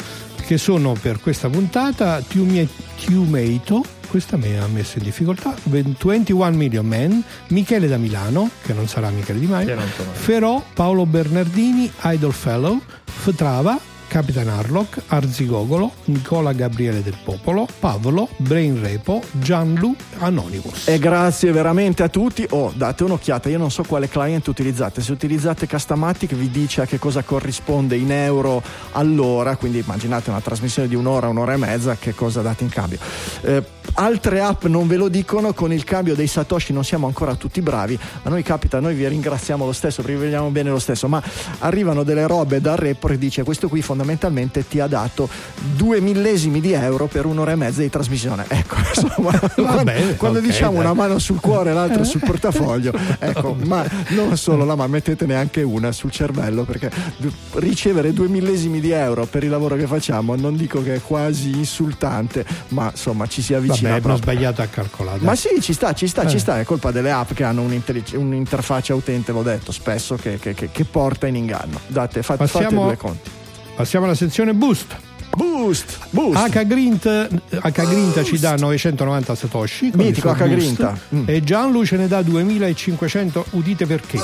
che sono per questa puntata Tiumeito, questa mi ha messo in difficoltà, 21 Million Men, Michele da Milano, che non sarà Michele Di Maio, Ferò, Paolo Bernardini, Idol Fellow, Ftrava, Capitan Harlock, Arzigogolo, Nicola Gabriele del Popolo, Pavolo, Brain Repo, Gianlu, Anonymous. E grazie veramente a tutti. Oh, date un'occhiata, io non so quale client utilizzate. Se utilizzate Castamatic vi dice a che cosa corrisponde in euro all'ora, quindi immaginate una trasmissione di un'ora, un'ora e mezza, che cosa date in cambio. Eh, altre app non ve lo dicono, con il cambio dei Satoshi non siamo ancora tutti bravi. A noi capita, noi vi ringraziamo lo stesso, vi vogliamo bene lo stesso, ma arrivano delle robe dal report e dice questo qui fondamentalmente fondamentalmente ti ha dato due millesimi di euro per un'ora e mezza di trasmissione. Ecco, insomma, quando, bene, quando ok, diciamo dai. una mano sul cuore e l'altra sul portafoglio, ecco, ma non solo la mano, mettetene anche una sul cervello perché ricevere due millesimi di euro per il lavoro che facciamo non dico che è quasi insultante, ma insomma ci si avvicina Vabbè, abbiamo proprio. sbagliato a calcolare. Ma sì, ci sta, ci sta, ci Eh. sta, è colpa delle app che hanno un'interfaccia utente, l'ho detto spesso, che, che- che- che porta in inganno. Date, fa- fate Passiamo- due conti. Passiamo alla sezione boost. Boost, boost. H Grint, H Grinta ci dà 990 satoshi Mitico H boost, Grinta. Mm. e Gianlu ce ne dà 2500 udite perché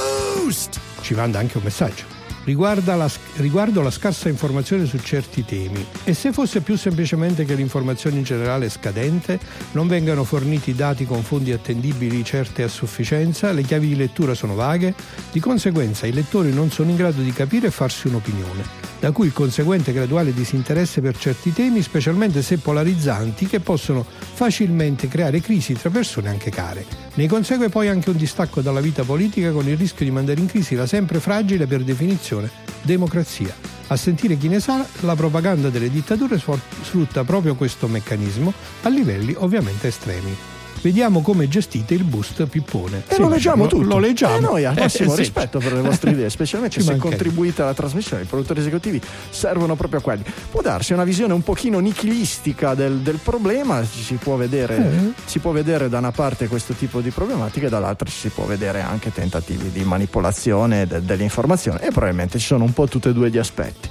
ci manda anche un messaggio la, riguardo la scarsa informazione su certi temi e se fosse più semplicemente che l'informazione in generale è scadente non vengano forniti dati con fondi attendibili certi a sufficienza le chiavi di lettura sono vaghe di conseguenza i lettori non sono in grado di capire e farsi un'opinione da cui il conseguente graduale disinteresse per certi temi, specialmente se polarizzanti, che possono facilmente creare crisi tra persone anche care. Ne consegue poi anche un distacco dalla vita politica con il rischio di mandare in crisi la sempre fragile per definizione democrazia. A sentire chi ne sa, la propaganda delle dittature sfrutta proprio questo meccanismo a livelli ovviamente estremi. Vediamo come gestite il boost Pippone. E Sì, lo leggiamo lo- tutto. Lo leggiamo. E noi al Eh, massimo sì. rispetto per le vostre idee, specialmente Ci se contribuite alla trasmissione. I produttori esecutivi servono proprio a quelli. Può darsi una visione un pochino nichilistica del, del problema, si può, vedere, Eh. si può vedere da una parte questo tipo di problematiche, dall'altra si può vedere anche tentativi di manipolazione de- dell'informazione e probabilmente ci sono un po' tutti e due gli aspetti.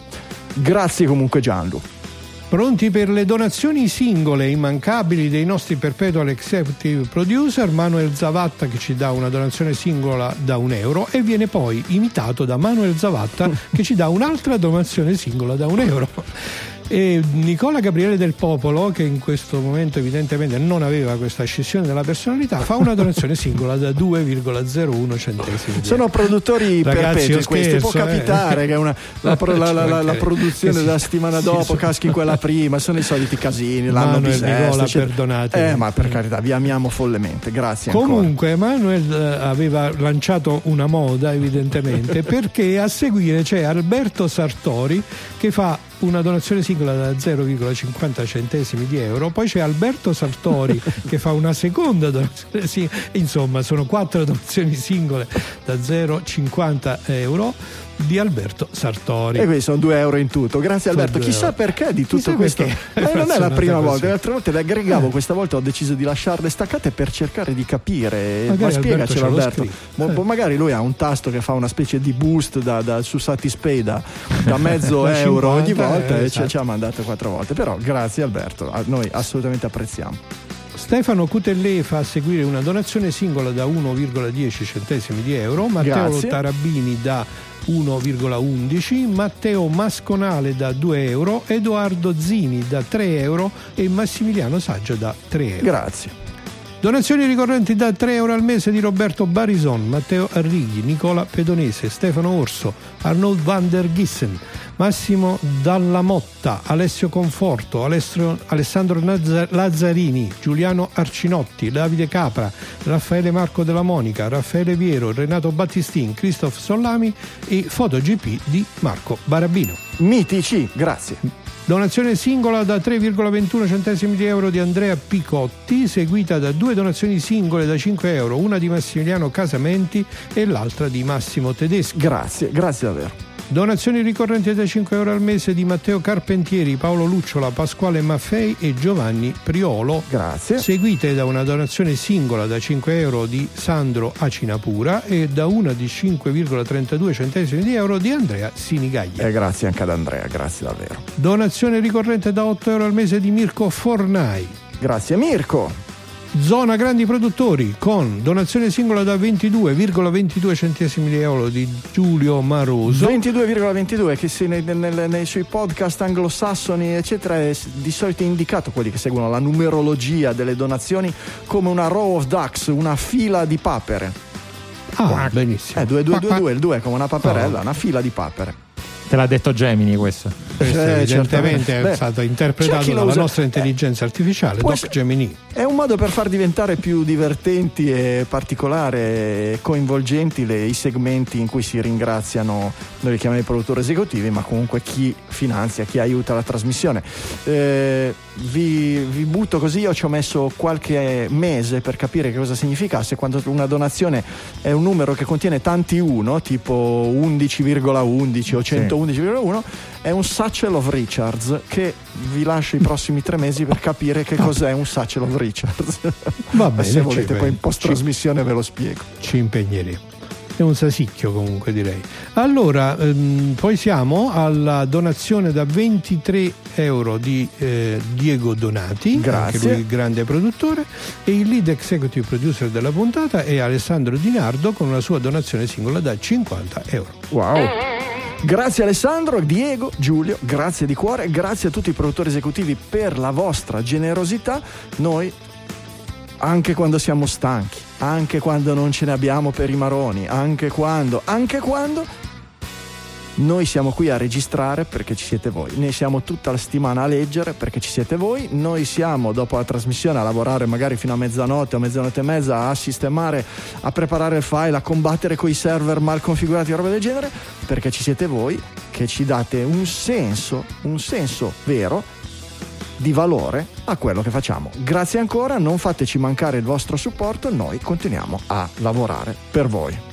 Grazie comunque Gianlu. Pronti per le donazioni singole immancabili dei nostri perpetual executive producer Manuel Zavatta che ci dà una donazione singola da un euro e viene poi imitato da Manuel Zavatta che ci dà un'altra donazione singola da un euro. E Nicola Gabriele del Popolo, che in questo momento evidentemente non aveva questa scissione della personalità, fa una donazione singola da 2,01 centesimi. Sono produttori Ragazzi, perpetui questi, può eh. capitare che una- la, la- la- la- produzione della settimana dopo sì. caschi in quella prima, sono i soliti casini, l'anno Manuel bisesto. Nicola, perdonatemi. Eh, ma per carità, vi amiamo follemente, grazie ancora. Comunque Manuel eh, aveva lanciato una moda evidentemente perché a seguire c'è Alberto Sartori che fa una donazione singola da 0,50 centesimi di euro, poi c'è Alberto Sartori che fa una seconda donazione singola, insomma sono quattro donazioni singole da 0,50 euro di Alberto Sartori. E questi sono due euro in tutto. Grazie Alberto. Chissà perché di tutto Chissà questo. Eh, non è la prima così. volta, le altre volte le aggregavo, Eh. questa volta ho deciso di lasciarle staccate per cercare di capire. Magari Ma spiegacelo Alberto Alberto. Eh. magari lui ha un tasto che fa una specie di boost da, da- su Satispay da, da mezzo euro ogni 50, volta eh, e ci, esatto. ci ha mandato quattro volte. Però grazie Alberto, noi assolutamente apprezziamo. Stefano Cutellè fa seguire una donazione singola da 1,10 centesimi di euro, Matteo Grazie. Tarabini da 1,11, Matteo Masconale da 2 euro, Edoardo Zini da 3 euro e Massimiliano Saggio da 3 euro. Grazie. Donazioni ricorrenti da 3 euro al mese di Roberto Barison, Matteo Arrighi, Nicola Pedonese, Stefano Orso, Arnold van der Gissen, Massimo Dalla Motta, Alessio Conforto, Alessio- Alessandro Lazzarini, Giuliano Arcinotti, Davide Capra, Raffaele Marco della Monica, Raffaele Viero, Renato Battistin, Christoph Sollami e FotoGP di Marco Barabino. Mitici, grazie. Donazione singola da 3,21 centesimi di euro di Andrea Picotti, seguita da due donazioni singole da 5 euro, una di Massimiliano Casamenti e l'altra di Massimo Tedeschi. Grazie, grazie davvero. Donazioni ricorrenti da 5 euro al mese di Matteo Carpentieri, Paolo Lucciola, Pasquale Maffei e Giovanni Priolo. Grazie. Seguite da una donazione singola da 5 euro di Sandro Acinapura e da una di 5,32 centesimi di euro di Andrea Sinigaglia. E grazie anche ad Andrea, grazie davvero. Donazione ricorrente da 8 euro al mese di Mirko Fornai. Grazie Mirko. Zona Grandi Produttori con donazione singola da 22,22 centesimi di euro di Giulio Maroso. 22,22 che se nei, nel- nei sui podcast anglosassoni eccetera è di solito indicato quelli che seguono la numerologia delle donazioni come una row of ducks, una fila di papere. Ah, benissimo. Eh, 2222, il 2 è come una paperella, Oh. una fila di papere. Te l'ha detto Gemini questo. Questo Eh, evidentemente certamente. è Beh, stato c'è interpretato dalla usa- nostra intelligenza artificiale, può Doc essere- Gemini. È un modo per far diventare più divertenti e particolari e coinvolgenti le- i segmenti in cui si ringraziano, noi li chiamiamo i produttori esecutivi, ma comunque chi finanzia, chi aiuta la trasmissione. Eh, vi, vi butto così, io ci ho messo qualche mese per capire che cosa significasse quando una donazione è un numero che contiene tanti 1, tipo 11,11 o 111,1, è un Satchel of Richards che vi lascio i prossimi tre mesi per capire che cos'è un Satchel of Richards. Va bene, Se volete, poi in post trasmissione ve lo spiego. Ci impegneremo. È un sasicchio comunque direi. Allora, ehm, poi siamo alla donazione da 23 euro di eh, Diego Donati, Grazie. anche lui grande produttore, e il lead executive producer della puntata è Alessandro Di Nardo con una sua donazione singola da 50 euro. Wow. Grazie Alessandro, Diego, Giulio, grazie di cuore, grazie a tutti i produttori esecutivi per la vostra generosità. Noi, anche quando siamo stanchi, anche quando non ce ne abbiamo per i maroni, anche quando, anche quando noi siamo qui a registrare perché ci siete voi. Ne siamo tutta la settimana a leggere perché ci siete voi. Noi siamo dopo la trasmissione a lavorare magari fino a mezzanotte o mezzanotte e mezza a sistemare, a preparare il file, a combattere con i server mal configurati e roba del genere perché ci siete voi che ci date un senso, un senso vero di valore a quello che facciamo. Grazie ancora, non fateci mancare il vostro supporto, noi continuiamo a lavorare per voi.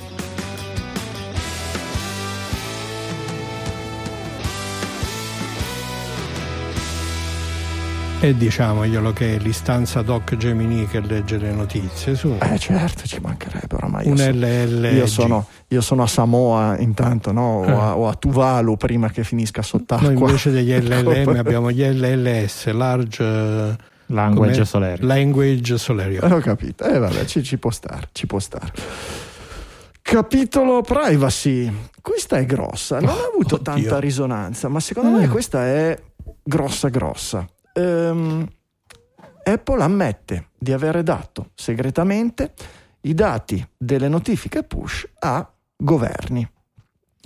E diciamoglielo che è l'istanza Doc Gemini che legge le notizie su Eh certo, ci mancherebbe oramai. Io un LL. Io sono, io sono a Samoa intanto, no? Eh. o, a, o a Tuvalu prima che finisca sott'acqua. Noi invece degli LLM abbiamo gli LLS, Large eh, Language com'è? Solari. Language Solario. Eh, Ho capito, eh vabbè, ci, ci può stare, ci può stare. Capitolo privacy. Questa è grossa, non ha avuto oddio. tanta risonanza, ma secondo me Eh. questa è grossa grossa. Ehm, Apple ammette di avere dato segretamente i dati delle notifiche push a governi,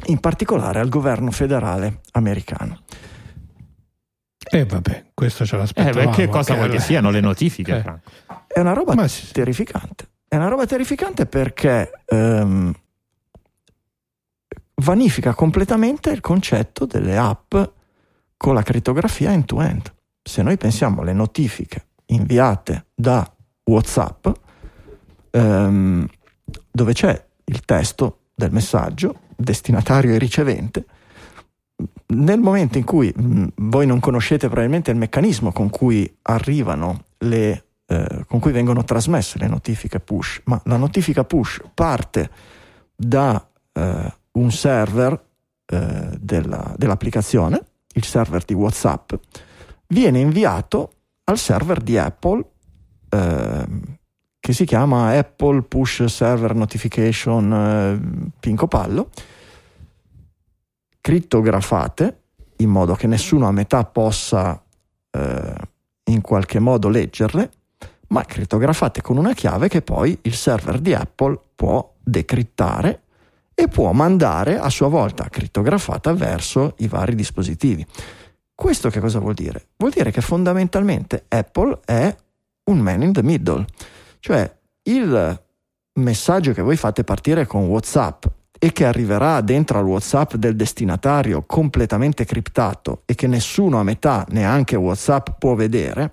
in particolare al governo federale americano. E vabbè, questo ce Eh, l'aspettavamo. beh, che cosa vuoi che siano le notifiche? Eh. Franco? È una roba Ma terrificante. È una roba terrificante perché ehm, vanifica completamente il concetto delle app con la crittografia end-to-end. Se noi pensiamo alle notifiche inviate da WhatsApp, ehm, dove c'è il testo del messaggio, destinatario e ricevente, nel momento in cui mh, voi non conoscete probabilmente il meccanismo con cui arrivano le eh, con cui vengono trasmesse le notifiche push, ma la notifica push parte da eh, un server eh, della- dell'applicazione, il server di WhatsApp, viene inviato al server di Apple ehm, che si chiama Apple Push Server Notification eh, Pinco Pallo, crittografate in modo che nessuno a metà possa eh, in qualche modo leggerle, ma crittografate con una chiave che poi il server di Apple può decrittare e può mandare a sua volta crittografata verso i vari dispositivi. Questo che cosa vuol dire? Vuol dire che fondamentalmente Apple è un man in the middle, cioè il messaggio che voi fate partire con WhatsApp e che arriverà dentro al WhatsApp del destinatario completamente criptato e che nessuno a metà, neanche WhatsApp, può vedere,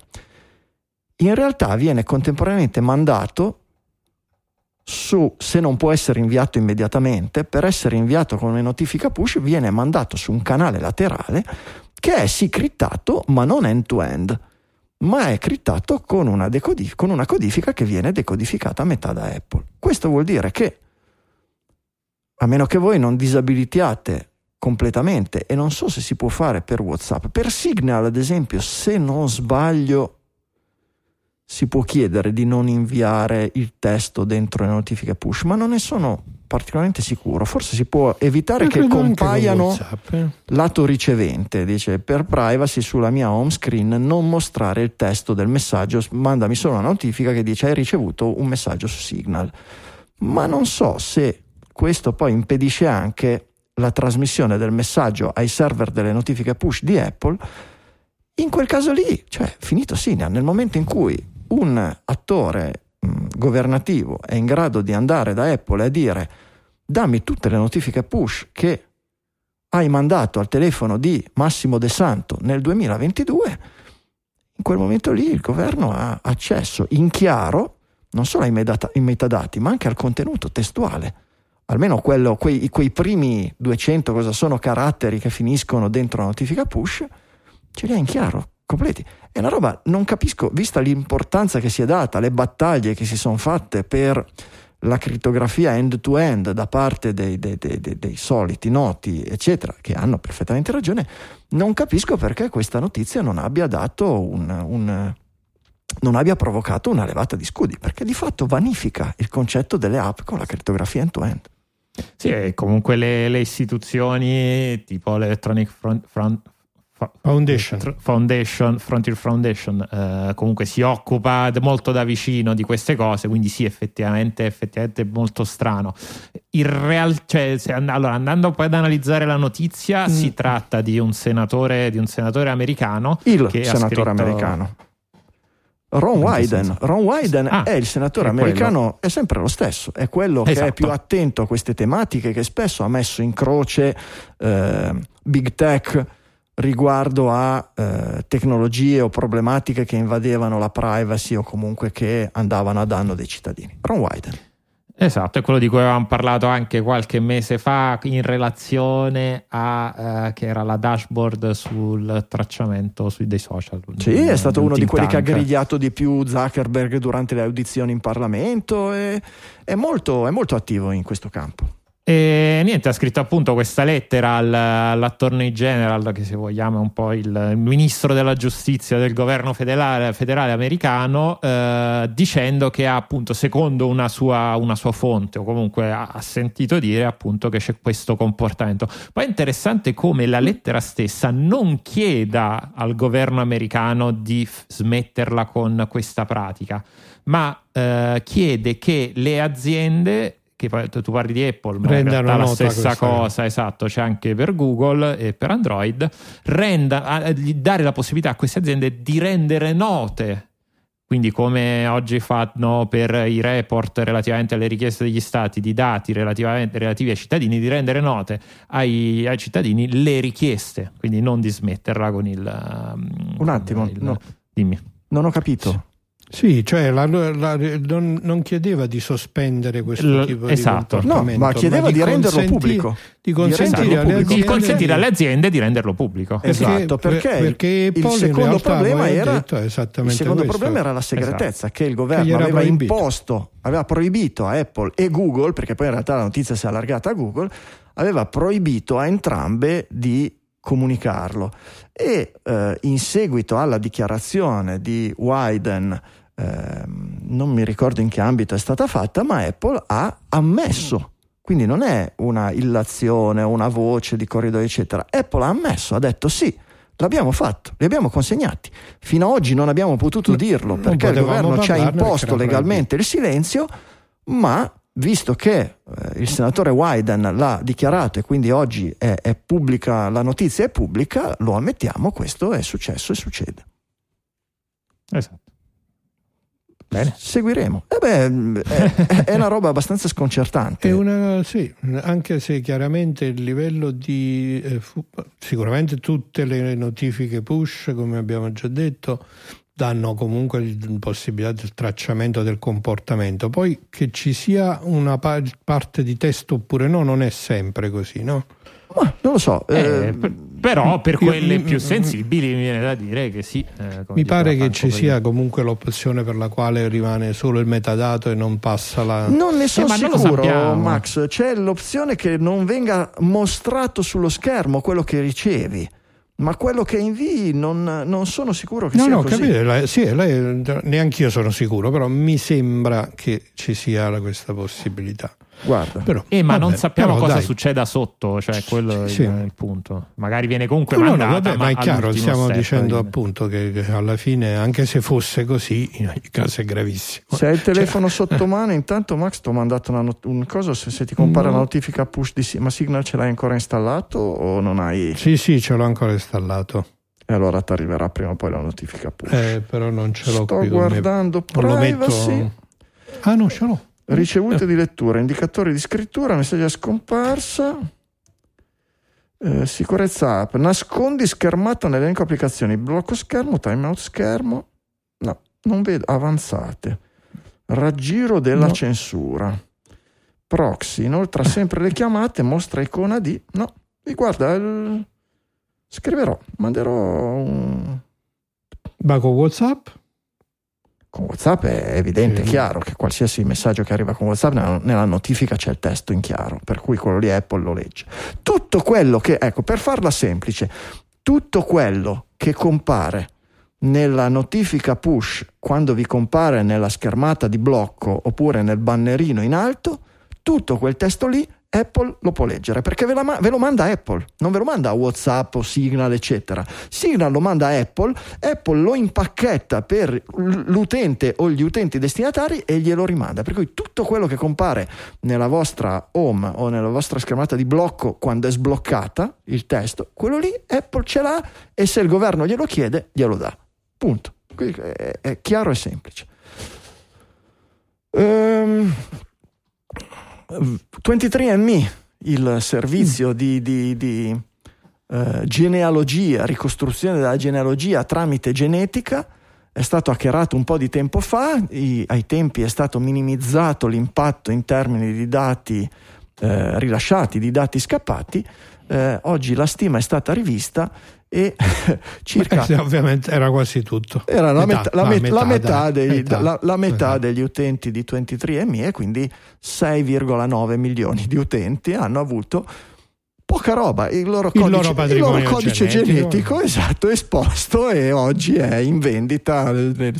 in realtà viene contemporaneamente mandato su, se non può essere inviato immediatamente, per essere inviato come notifica push, viene mandato su un canale laterale che è sì crittato, ma non end-to-end, ma è crittato con una, decodif- con una codifica che viene decodificata a metà da Apple. Questo vuol dire che, a meno che voi non disabilitiate completamente, e non so se si può fare per WhatsApp, per Signal ad esempio, se non sbaglio, si può chiedere di non inviare il testo dentro le notifiche push, ma non ne sono particolarmente sicuro. Forse si può evitare che Credo anche con compaiano eh. lato ricevente, dice per privacy sulla mia home screen non mostrare il testo del messaggio, mandami solo una notifica che dice hai ricevuto un messaggio su Signal. Ma non so se questo poi impedisce anche la trasmissione del messaggio ai server delle notifiche push di Apple, in quel caso lì, cioè finito Sina, nel momento in cui un attore governativo è in grado di andare da Apple e dire dammi tutte le notifiche push che hai mandato al telefono di Massimo De Santo nel 2022, in quel momento lì il governo ha accesso in chiaro non solo ai metadati, ma anche al contenuto testuale. Almeno quello, quei, quei, primi 200 cosa sono caratteri che finiscono dentro la notifica push, ce li ha in chiaro, completi. È una roba, non capisco, vista l'importanza che si è data, le battaglie che si sono fatte per la crittografia end-to-end da parte dei, dei, dei, dei, soliti noti, eccetera, che hanno perfettamente ragione, non capisco perché questa notizia non abbia dato un, un non abbia provocato una levata di scudi, perché di fatto vanifica il concetto delle app con la crittografia end-to-end. Sì, comunque le, le istituzioni tipo l'Electronic Front, Front, Foundation, Foundation Frontier Foundation eh, comunque si occupa molto da vicino di queste cose quindi sì effettivamente effettivamente molto strano in real, cioè, allora, andando poi ad analizzare la notizia mm. si tratta di un senatore di un senatore americano il senatore scritto... americano Ron Wyden, Ron Wyden ah, è il senatore è americano, quello. è sempre lo stesso, è quello esatto. che è esatto. più attento a queste tematiche, che spesso ha messo in croce eh, big tech riguardo a eh, tecnologie o problematiche che invadevano la privacy o comunque che andavano a danno dei cittadini. Ron Wyden. Esatto, è quello di cui avevamo parlato anche qualche mese fa in relazione a eh, che era la dashboard sul tracciamento sui, dei social. Sì, è stato uno di quelli tank. che ha grigliato di più Zuckerberg durante le audizioni in Parlamento e è molto, è molto attivo in questo campo. E niente, ha scritto appunto questa lettera al, all'attorney general, che se vogliamo è un po' il, il ministro della giustizia del governo federale, federale americano, eh, dicendo che ha appunto, secondo una sua, una sua fonte, o comunque ha, ha, sentito dire appunto che c'è questo comportamento. Poi è interessante come la lettera stessa non chieda al governo americano di f- smetterla con questa pratica, ma eh, chiede che le aziende che tu parli di Apple, ma Renda in realtà la stessa cosa, esatto, c'è anche per Google e per Android, renda, dare la possibilità a queste aziende di rendere note quindi come oggi fanno per i report relativamente alle richieste degli stati di dati relativi ai cittadini, di rendere note ai, ai, cittadini le richieste, quindi non di smetterla con il... Un attimo, il, no. dimmi. Non ho capito. Sì, cioè la, la, non, non, chiedeva di sospendere questo L- tipo esatto. di comportamento. No, ma chiedeva ma di, di renderlo pubblico. Di consentire, alle aziende, di consentire alle aziende di renderlo pubblico. Esatto, perché, perché il secondo problema era il secondo problema era la segretezza esatto. che il governo che aveva proibito. imposto, aveva proibito a Apple e Google, perché poi in realtà la notizia si è allargata a Google, aveva proibito a entrambe di comunicarlo e eh, in seguito alla dichiarazione di Wyden Ehm, non mi ricordo in che ambito è stata fatta, ma Apple ha ammesso, quindi non è una illazione, una voce di corridoio, eccetera. Apple ha ammesso, ha detto sì, l'abbiamo fatto, li abbiamo consegnati. Fino ad oggi non abbiamo potuto dirlo perché il governo ci ha imposto legalmente il silenzio, ma visto che eh, il senatore Wyden l'ha dichiarato e quindi oggi è, è pubblica, la notizia è pubblica, lo ammettiamo, questo è successo e succede. Esatto. Bene. Seguiremo. Eh beh, è, è, una roba abbastanza sconcertante. Una, sì, anche se chiaramente il livello di... Eh, fu, sicuramente tutte le notifiche push, come abbiamo già detto, danno comunque la possibilità del tracciamento del comportamento. Poi che ci sia una parte di testo oppure no, non è sempre così, no? Ma non lo so. Eh, eh, però per quelle io, più sensibili mi viene da dire che sì. Eh, mi pare che ci sia comunque l'opzione per la quale rimane solo il metadato e non passa la... Non ne sono eh, sicuro, Max. C'è l'opzione che non venga mostrato sullo schermo quello che ricevi. Ma quello che invii non, non sono sicuro che no, sia no, così. Capire, lei, sì, lei, neanche io sono sicuro, però mi sembra che ci sia questa possibilità. Guarda. Però, Eh, ma vabbè, non sappiamo però cosa dai. succeda sotto, cioè quello è Sì. il, il punto. Magari viene comunque No, no, mandata, vabbè, ma è chiaro, stiamo step, dicendo quindi. appunto che, che alla fine, anche se fosse così, in ogni caso è gravissimo. Se hai il telefono Cioè- sotto mano, intanto Max ti ho mandato una not- un cosa, se, se ti compare No. la notifica push di ma Signal ce l'hai ancora installato o non hai? Sì, sì, ce l'ho ancora installato, E allora ti arriverà prima o poi la notifica push. eh, però non ce l'ho Sto qui me. guardando Non lo privacy, metto. Ah, no, ce l'ho. Ricevute di lettura, indicatori di scrittura, messaggi a scomparsa. eh, sicurezza app, nascondi schermato nell'elenco applicazioni, blocco schermo, timeout schermo, no, non vedo, avanzate, raggiro della No. censura, proxy, inoltre sempre le chiamate, mostra icona di, no, e guarda, il- scriverò, manderò un... Con WhatsApp? Con WhatsApp è evidente, Sì. chiaro che qualsiasi messaggio che arriva con WhatsApp nella notifica c'è il testo in chiaro, per cui quello lì Apple lo legge. Tutto quello che, ecco, per farla semplice, tutto quello che compare nella notifica push quando vi compare nella schermata di blocco oppure nel bannerino in alto, tutto quel testo lì Apple lo può leggere perché ve, la ve lo manda Apple, non ve lo manda WhatsApp o Signal, eccetera. Signal lo manda Apple, Apple lo impacchetta per l'utente o gli utenti destinatari e glielo rimanda. Per cui tutto quello che compare nella vostra home o nella vostra schermata di blocco quando è sbloccata il testo, quello lì Apple ce l'ha e se il governo glielo chiede, glielo dà. Punto. È chiaro e semplice. Ehm, 23andMe, il servizio di, di- di, eh, genealogia, ricostruzione della genealogia tramite genetica, è stato hackerato un po' di tempo fa, i- ai tempi è stato minimizzato l'impatto in termini di dati eh, rilasciati, di dati scappati, eh, oggi la stima è stata rivista e circa Eh, sì, ovviamente era quasi tutto. era la Metà, la met- la metà dei- metà. la- la metà Esatto. degli utenti di 23andMe e quindi 6,9 milioni di utenti hanno avuto poca roba, il loro Il codice, loro patrimonio il loro codice genetico, genetico. esatto, esposto e oggi è in vendita eh,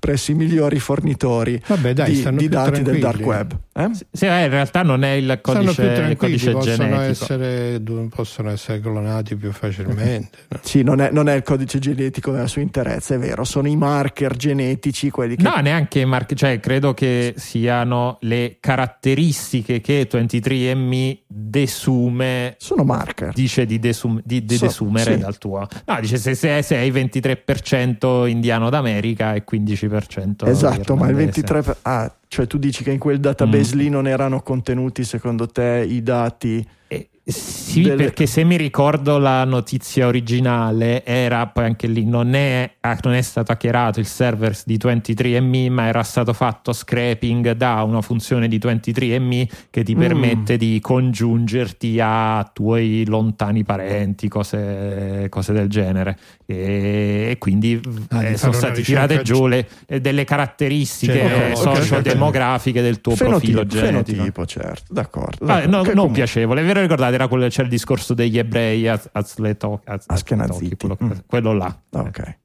presso i migliori fornitori Vabbè, dai, di, di dati del dark web. eh? Sì, eh, in realtà non è il codice, il codice possono genetico. essere, possono essere clonati più facilmente. no? Sì, non è, non è il codice genetico della sua interezza, è vero, sono i marker genetici quelli che No, neanche i marchi, cioè credo che siano le caratteristiche che 23andMe desume sono marker. dice di, desum- di- di So- desumere sì. dal tuo no dice se sei, sei 23% indiano d'America e 15% Esatto, ma il irlandese. 23 per- ah, cioè tu dici che in quel database Mm. lì non erano contenuti secondo te i dati Eh, sì, delle- perché se mi ricordo la notizia originale era poi anche lì non è, ah, non è stato hackerato il server di 23andMe ma era stato fatto scraping da una funzione di 23andMe che ti Mm. permette di congiungerti a tuoi lontani parenti cose, cose del genere e, quindi Ah, eh, sono state tirate gi- giù le- eh, delle caratteristiche Cioè, ok, sociodemografiche del tuo fenotipo, profilo genetico fenotipo, certo, d'accordo. Vabbè, d'accordo. no, Che non comunque- piacevole, vero ricordate, era quello, c'è il discorso degli ebrei a, a Sleto- a- a Ashkenazi. Sleto- quello, Mm. quello là. Ah, Ok.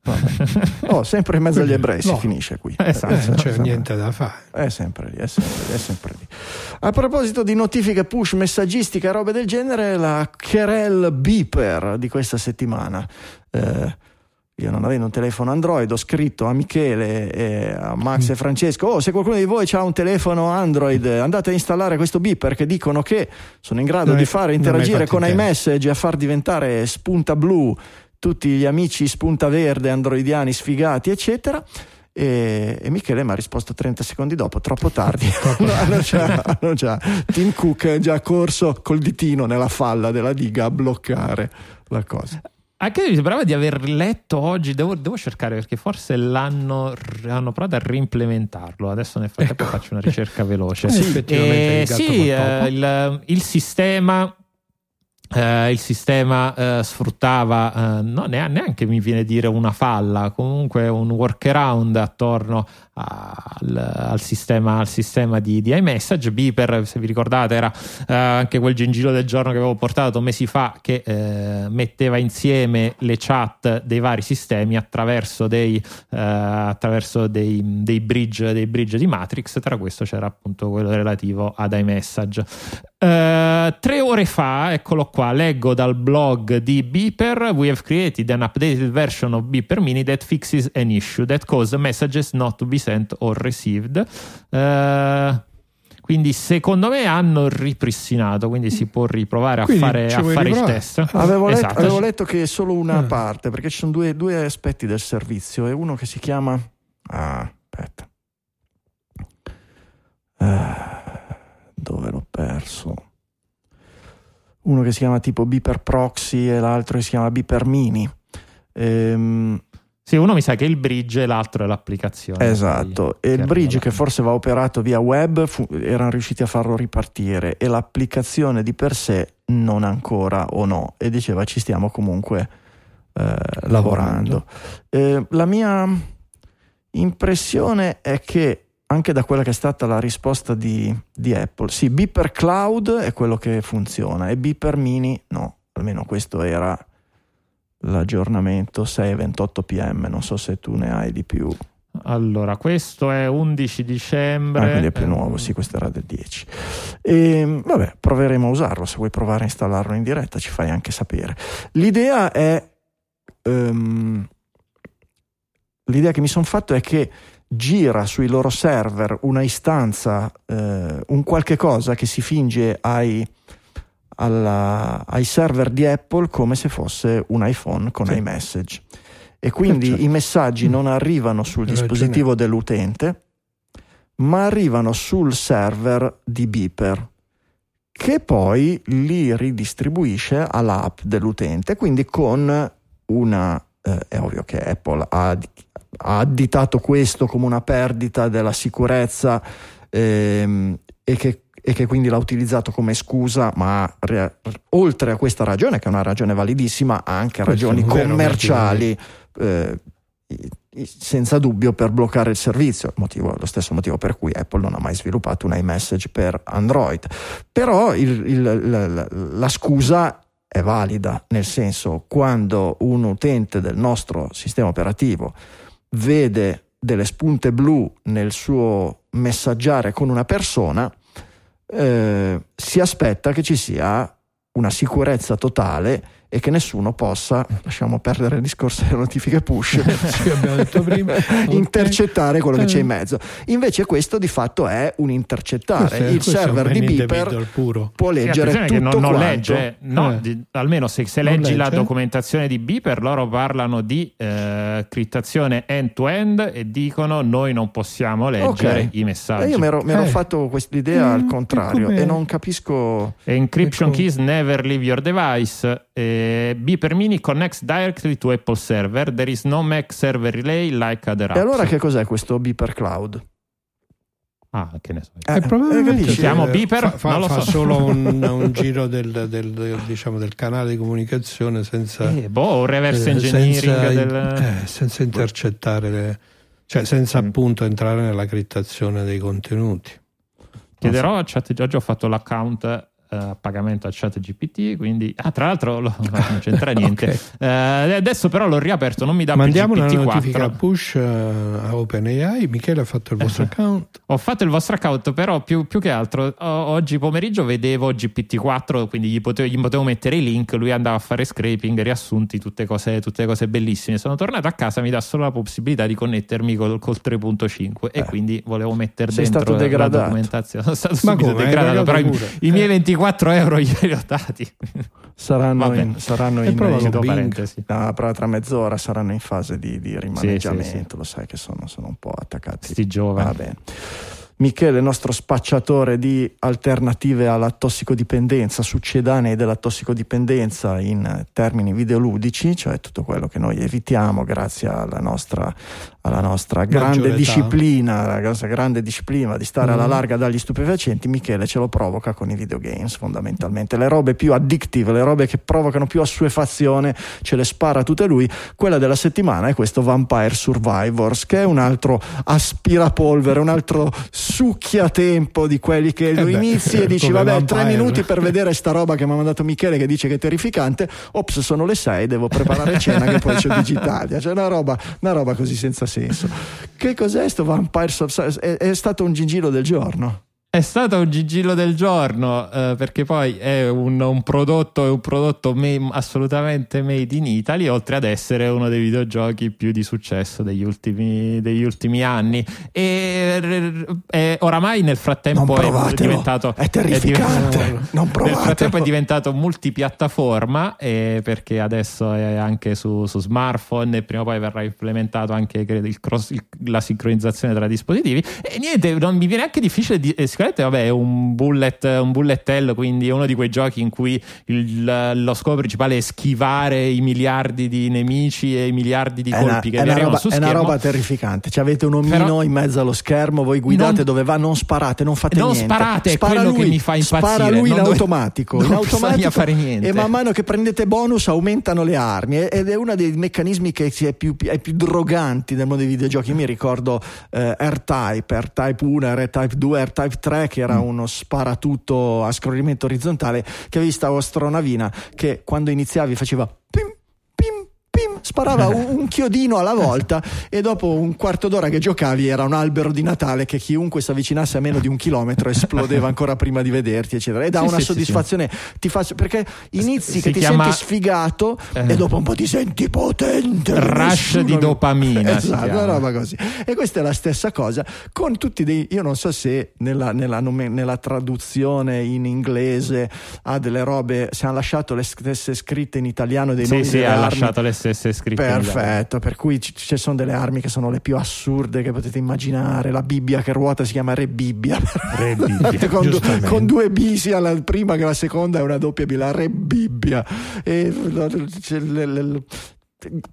Oh, sempre in mezzo agli ebrei si No. finisce qui. Esatto. Eh, Eh, non c'è sempre- niente da fare. È sempre lì, è sempre lì, è sempre lì. A proposito di notifiche push, messaggistica robe del genere, la Kerel Beeper di questa settimana. Eh, io non avendo un telefono Android ho scritto a Michele, e a Max e Francesco, oh se qualcuno di voi ha un telefono Android andate a installare questo beeper che dicono che sono in grado Non di fare interagire con in tempo. iMessage e a far diventare spunta blu tutti gli amici spunta verde androidiani sfigati eccetera e, e Michele mi ha risposto 30 secondi dopo, troppo tardi. hanno già, hanno già- Tim Cook è già corso col ditino nella falla della diga a bloccare la cosa. Anche mi sembrava di aver letto oggi, devo, devo cercare perché forse l'hanno hanno provato a reimplementarlo. Adesso nel frattempo Ecco. faccio una ricerca veloce. Eh, effettivamente Eh, il gatto sì, eh, il, il sistema eh, il sistema eh, sfruttava, eh, no, neanche mi viene a dire una falla, comunque un workaround attorno al, al, sistema, al sistema di, di, iMessage. Beeper, se vi ricordate, era anche quel gingillo del giorno che avevo portato mesi fa che metteva insieme le chat dei vari sistemi attraverso dei, attraverso dei, dei, bridge, dei bridge di Matrix. Tra questo c'era appunto quello relativo ad iMessage. Uh, tre ore fa, eccolo qua, leggo dal blog di Beeper. We have created an updated version of Beeper Mini that fixes an issue that causes messages not to be sent or received. Uh, quindi secondo me hanno ripristinato, quindi si può riprovare a quindi fare, a fare il test. Avevo, letto, esatto. avevo letto che è solo una ah. parte, perché ci sono due, due, aspetti del servizio e uno che si chiama... Ah, aspetta. Ah dove l'ho perso? Uno che si chiama tipo Beeper Proxy e l'altro che si chiama Beeper Mini. Ehm, sì, uno mi sa che è il bridge e l'altro è l'applicazione. Esatto, e il bridge che forse va operato via web fu, erano riusciti a farlo ripartire e l'applicazione di per sé non ancora o no e diceva ci stiamo comunque eh, lavorando. Eh, la mia impressione è che anche da quella che è stata la risposta di, di Apple. Sì, Beeper Cloud è quello che funziona e Beeper Mini no, almeno questo era l'aggiornamento 6.28 pm, non so se tu ne hai di più. Allora, questo è 11 dicembre. Ah, quindi è più nuovo, sì, questo era del 10. E, vabbè, proveremo a usarlo. Se vuoi provare a installarlo in diretta, ci fai anche sapere. L'idea è. Um, l'idea che mi sono fatto è che gira sui loro server una istanza, eh, un qualche cosa che si finge ai, alla, ai server di Apple come se fosse un iPhone con sì. iMessage. E quindi certo. i messaggi non arrivano sul dispositivo dell'utente, ma arrivano sul server di Beeper, che poi li ridistribuisce all'app dell'utente, quindi con una... Eh, è ovvio che Apple ha ha additato questo come una perdita della sicurezza ehm, e, che, e, che, quindi l'ha utilizzato come scusa, ma re, oltre a questa ragione, che è una ragione validissima, ha anche ragioni commerciali. Eh, senza dubbio per bloccare il servizio, motivo, lo stesso motivo per cui Apple non ha mai sviluppato un iMessage per Android. Però il, il, la, la scusa è valida, nel senso quando un utente del nostro sistema operativo vede delle spunte blu nel suo messaggiare con una persona, eh, si aspetta che ci sia una sicurezza totale e che nessuno possa, lasciamo perdere il discorso delle notifiche push, prima, intercettare quello che c'è in eh. mezzo. Invece questo di fatto è un intercettare. Questo, il server di Beeper può leggere tutto che non, non legge, no, eh. di, almeno se, se leggi legge. la documentazione di Beeper, loro parlano di eh, criptazione end-to-end e dicono noi non possiamo leggere okay. i messaggi. E io mi ero, eh. fatto quest'idea mm, al contrario e non capisco... Encryption ecco. keys never leave your device. Eh, Beeper Mini connects directly to Apple server. There is no Mac server relay like other apps. E allora che cos'è questo Beeper Cloud? Ah, che ne so. Eh, eh, probabilmente chiamo Beeper, fa, fa, fa so. solo un, un giro del, del, del, diciamo, del, canale di comunicazione senza, eh, boh, reverse engineering senza, del... eh, senza intercettare, le, cioè senza mm. appunto entrare nella criptazione dei contenuti. Chiederò a chat Giorgio, ho fatto l'account a uh, pagamento a chat GPT quindi ah, tra l'altro lo, non c'entra niente. Okay. uh, adesso però l'ho riaperto non mi dà mandiamo più una notifica push uh, a OpenAI. Michele ha fatto il vostro account. Ho fatto il vostro account però più, più che altro o, oggi pomeriggio vedevo GPT-4 quindi gli potevo, gli potevo, mettere i link lui andava a fare scraping riassunti tutte cose, tutte cose bellissime. Sono tornato a casa mi dà solo la possibilità di connettermi col, col 3.5 e eh. quindi volevo mettere Sei dentro la documentazione. Sono stato Ma subito come? degradato però i, i miei 24 4 euro glieli ho dati. Saranno in, saranno in, in ah, tra mezz'ora saranno in fase di, di rimaneggiamento. Sì, sì, sì. Lo sai che sono, sono, un po' attaccati. Sti giovani. Va bene. Michele, nostro spacciatore di alternative alla tossicodipendenza, succedanei della tossicodipendenza in termini videoludici, cioè tutto quello che noi evitiamo grazie alla nostra, alla nostra grande disciplina, la nostra grande disciplina di stare mm. alla larga dagli stupefacenti, Michele ce lo provoca con i videogames fondamentalmente. Le robe più addictive, le robe che provocano più assuefazione, ce le spara tutte lui. Quella della settimana è questo Vampire Survivors, che è un altro aspirapolvere, un altro succhia tempo di quelli che lo eh inizi e dici vabbè vampire. tre minuti per vedere sta roba che mi ha mandato Michele che dice che è terrificante. Ops sono le sei devo preparare cena che poi c'è Digitalia. Cioè una roba, una roba così senza senso. Che cos'è sto Vampire è, è stato un gingillo del giorno è stato un gigillo del giorno eh, perché poi è un, un prodotto, è un prodotto me- assolutamente made in Italy, oltre ad essere uno dei videogiochi più di successo degli ultimi, degli ultimi anni. E, e, oramai nel frattempo è diventato. È terrificante. È diventato, nel frattempo è diventato multipiattaforma eh, perché adesso è anche su, su, smartphone e prima o poi verrà implementato anche il cross, il, la sincronizzazione tra dispositivi. E niente, non mi viene anche difficile di, eh, sicuramente vabbè, è un bullet, un bullet hell, quindi è uno di quei giochi in cui il, lo scopo principale è schivare i miliardi di nemici e i miliardi di colpi una, che vi arrivano. È una roba terrificante. Cioè, avete un omino Però, in mezzo allo schermo, voi guidate non, dove va, non sparate, non fate non niente. Non sparate, spara è quello lui, che mi fa impazzire. Spara lui in automatico. Non in automatico fare niente. E man mano che prendete bonus aumentano le armi. Ed è uno dei meccanismi che è più, è più droganti nel mondo dei videogiochi. Io mi ricordo eh, R-Type, R-Type 1, R-Type 2, R-Type 3, che era mm. uno sparatutto a scorrimento orizzontale che avevi sta astronavina che quando iniziavi faceva pim sparava un, chiodino alla volta e dopo un quarto d'ora che giocavi era un albero di Natale che chiunque si avvicinasse a meno di un chilometro esplodeva ancora prima di vederti eccetera. E dà sì, una sì, soddisfazione sì, ti fa, perché inizi si che ti chiama... senti sfigato eh. e dopo un po' ti senti potente rush di dopamina esatto una roba così. E questa è la stessa cosa con tutti dei io non so se nella, nella, nella traduzione in inglese ha delle robe se hanno lasciato le stesse scritte in italiano dei sì, nomi sì, ha lasciato le stesse scritte perfetto per cui ci, ci, sono delle armi che sono le più assurde che potete immaginare la Bibbia che ruota si chiama Re Bibbia, Re Bibbia con, du, con, due B sia la prima che la seconda è una doppia B la Re Bibbia e, le, le, le,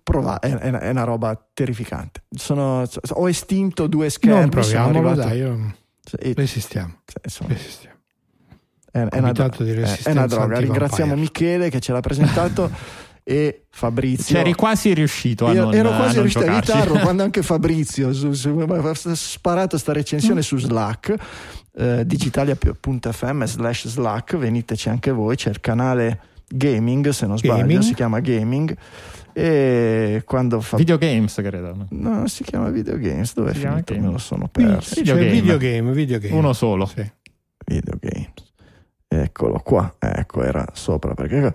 Prova, è, è, una roba terrificante. Sono, ho estinto due schermi. Non proviamolo, dai, io... resistiamo. Insomma, resistiamo. È, è, una, è, una, droga. Ringraziamo Michele che ce l'ha presentato. e Fabrizio. C'eri quasi riuscito a non Ero quasi a riuscito a evitarlo quando anche Fabrizio ha sparato sta recensione su Slack, eh, digitalia.fm slash Slack, veniteci anche voi, c'è il canale Gaming, se non sbaglio, gaming. si chiama Gaming. E quando fa... Videogames, credo. No, si chiama Videogames, dove si è finito? Me lo sono perso. Videogame. videogame, videogame. Uno solo. Sì. Videogames. Eccolo qua, ecco, era sopra perché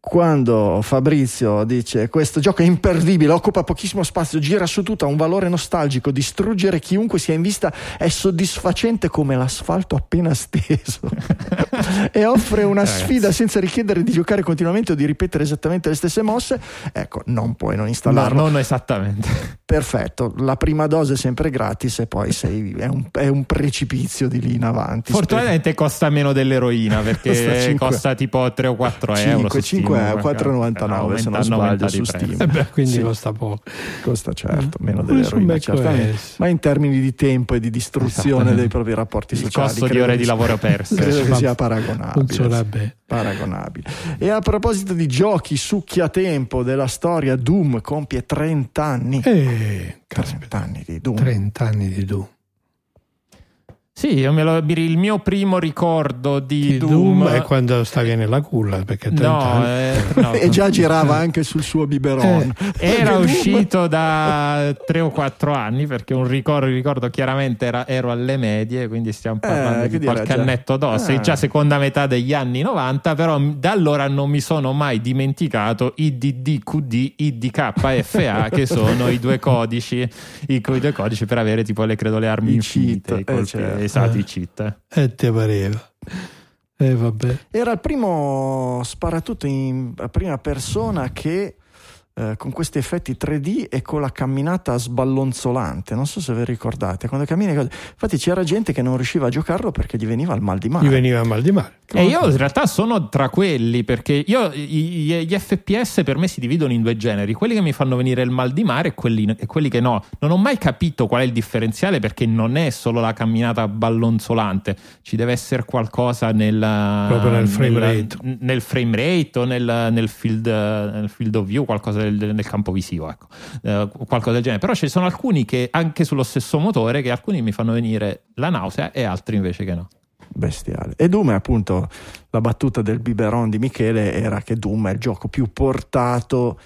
quando Fabrizio dice questo gioco è imperdibile, occupa pochissimo spazio, gira su tutto, ha un valore nostalgico, distruggere chiunque sia in vista è soddisfacente come l'asfalto appena steso e offre una sfida senza richiedere di giocare continuamente o di ripetere esattamente le stesse mosse, ecco, non puoi non installarlo. No, non esattamente. Perfetto, la prima dose è sempre gratis e poi sei, è, un, è, un, precipizio di lì in avanti. Fortunatamente spero. costa meno dell'eroina perché costa, 5, costa tipo 3 o 4 5, euro. 5 5 4,99 se non sbaglio su Steam. Eh beh, quindi sì. costa poco. Costa certo, mm. meno dell'eroina certamente. Ma in termini di tempo e di distruzione dei propri rapporti Il sociali. Il costo di ore di lavoro perse. Credo che sia paragonabile. Paragonabile. E a proposito di giochi succhiatempo della storia, Doom compie 30 anni. Eh, 30 anni di Doom. 30 anni di Doom. Sì, lo, il mio primo ricordo di, di Doom, Doom, è quando stavi nella culla perché no, eh, no. e già girava anche sul suo biberon. Eh, era uscito da tre o quattro anni perché un ricordo, ricordo chiaramente era, ero alle medie, quindi stiamo eh, parlando eh, di qualche annetto dopo, ah. già seconda metà degli anni 90, però da allora non mi sono mai dimenticato IDDQD, IDKFA che sono i due codici, i, due codici per avere tipo le credo le armi I infinite, cheat, eh, certo esatto, i cheat. E ti pareva. Eh, vabbè. Era il primo sparatutto in prima persona che eh, con questi effetti 3D e con la camminata sballonzolante. Non so se vi ricordate, quando cammini. Infatti c'era gente che non riusciva a giocarlo perché gli veniva il mal di mare. Gli veniva il mal di mare. E io in realtà sono tra quelli perché io, gli, gli, FPS per me si dividono in due generi, quelli che mi fanno venire il mal di mare e quelli, e quelli, che no. Non ho mai capito qual è il differenziale perché non è solo la camminata ballonzolante, ci deve essere qualcosa nel, nel frame rate, nel frame rate o nel, nel, field, nel field of view, qualcosa del, nel campo visivo, ecco. eh, qualcosa del genere. Però ci sono alcuni che anche sullo stesso motore che alcuni mi fanno venire la nausea e altri invece che no bestiale. E Doom è appunto la battuta del biberon di Michele era che Doom è il gioco più portato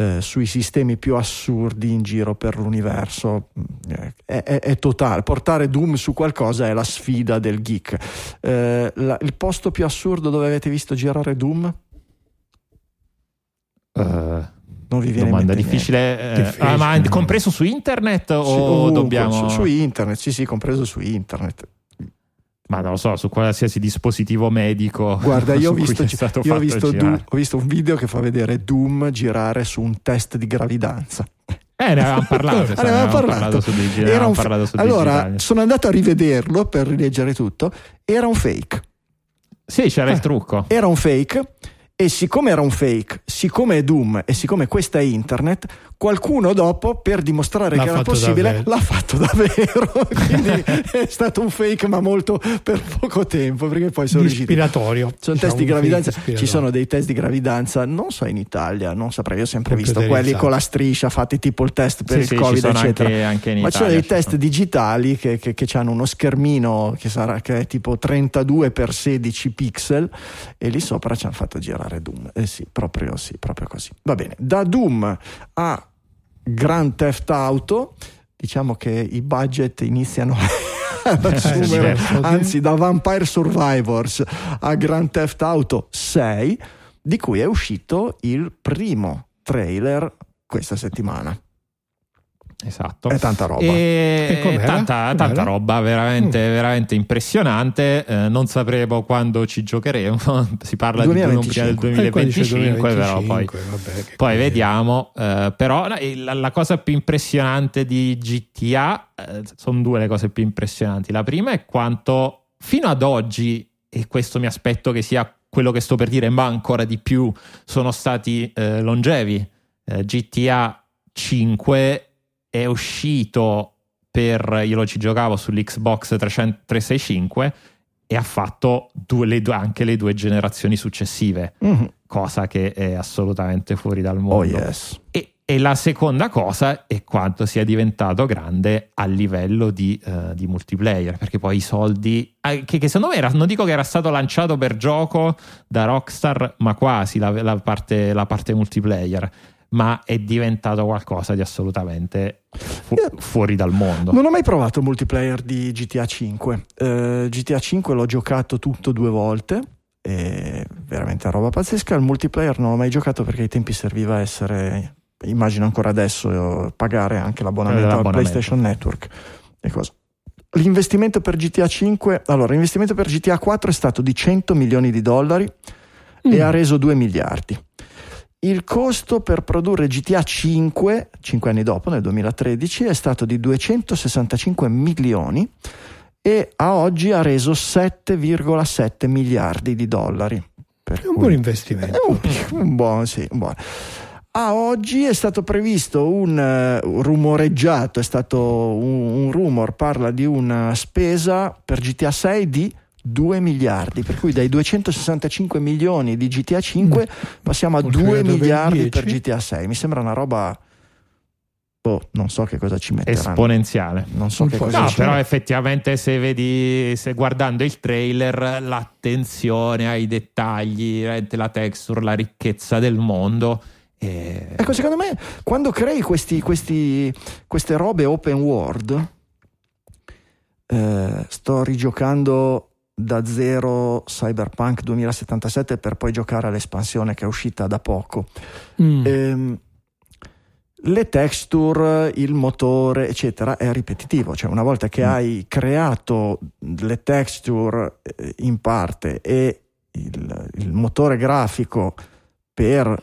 eh, sui sistemi più assurdi in giro per l'universo. Eh, è, è, è, totale. Portare Doom su qualcosa è la sfida del geek. Eh, la, il posto più assurdo dove avete visto girare Doom? Uh, non vi viene domanda difficile, eh. Ah, ma compreso su internet o sì, dobbiamo su, su internet sì sì compreso su internet ma non lo so, su qualsiasi dispositivo medico. Guarda, io, ho visto, io ho, visto Doom, ho visto, un video che fa vedere Doom girare su un test di gravidanza. Eh, ne avevamo parlato. ne avevamo parlato. parlato su digitale, Era un parlato su allora, digitale. sono andato a rivederlo per rileggere tutto. Era un fake. Sì, c'era eh, il trucco. Era un fake. E siccome era un fake, siccome è Doom e siccome questa è internet, qualcuno dopo per dimostrare l'ha che era possibile davvero. l'ha fatto davvero. Quindi è stato un fake ma molto per poco tempo perché poi sono ispiratorio riusciti sono diciamo test di gravidanza. Ci sono dei test di gravidanza non so in Italia non saprei io ho sempre visto quelli con la striscia fatti tipo il test per sì, il sì, covid eccetera. anche, anche ma ci sono dei test digitali che, che, che hanno uno schermino che, sarà, che è tipo 32 x 16 pixel e lì sopra ci hanno fatto girare Doom. Eh sì proprio sì proprio così. Va bene da Doom a Grand Theft Auto, diciamo che i budget iniziano ad assumere, certo. anzi da Vampire Survivors a Grand Theft Auto 6, di cui è uscito il primo trailer questa settimana. Esatto. È tanta roba. E e tanta, tanta roba, veramente, mm. veramente impressionante. Eh, non sapremo quando ci giocheremo. si parla 2025. di del 2025, 2025 però poi, vabbè, poi vediamo. Eh, però la, la, cosa più impressionante di GTA eh, sono due le cose più impressionanti. La prima è quanto fino ad oggi, e questo mi aspetto che sia quello che sto per dire, ma ancora di più, sono stati eh, longevi. Eh, GTA 5 è uscito per io lo ci giocavo sull'Xbox 300, 365 e ha fatto due, le due, anche le due generazioni successive, mm-hmm. cosa che è assolutamente fuori dal mondo. Oh yes. e, e, la seconda cosa è quanto sia diventato grande a livello di, uh, di multiplayer, perché poi i soldi, eh, che, che, secondo me era, non dico che era stato lanciato per gioco da Rockstar, ma quasi la, la, parte, la parte multiplayer ma è diventato qualcosa di assolutamente fu- fuori dal mondo. Non ho mai provato il multiplayer di GTA 5. Uh, GTA 5 l'ho giocato tutto due volte. È veramente una roba pazzesca. Il multiplayer non l'ho mai giocato perché ai tempi serviva essere, immagino ancora adesso, pagare anche l'abbonamento, l'abbonamento. al PlayStation Network e cosa. L'investimento per GTA 5, allora, l'investimento per GTA 4 è stato di 100 milioni di dollari mm. e ha reso 2 miliardi. Il costo per produrre GTA 5, 5 anni dopo, nel 2013, è stato di 265 milioni e a oggi ha reso 7,7 miliardi di dollari. Per è un buon investimento. Un, un, buon, sì, un buon. A oggi è stato previsto un uh, rumoreggiato, è stato un, un rumor, parla di una spesa per GTA 6 di 2 miliardi, per cui dai 265 milioni di GTA 5 mm. passiamo a 2 miliardi per GTA 6. Mi sembra una roba Boh, non so che cosa ci metteranno. Esponenziale. Non so che cosa no, però effettivamente se vedi, se guardando il trailer, l'attenzione ai dettagli, la texture, la ricchezza del mondo. E... Ecco, secondo me, quando crei questi, questi, queste robe open world, eh, sto rigiocando da zero Cyberpunk 2077 per poi giocare all'espansione che è uscita da poco. Mm. Ehm, le texture, il motore, eccetera, è ripetitivo. Cioè, una volta che mm. hai creato le texture eh, in parte e il, il motore grafico per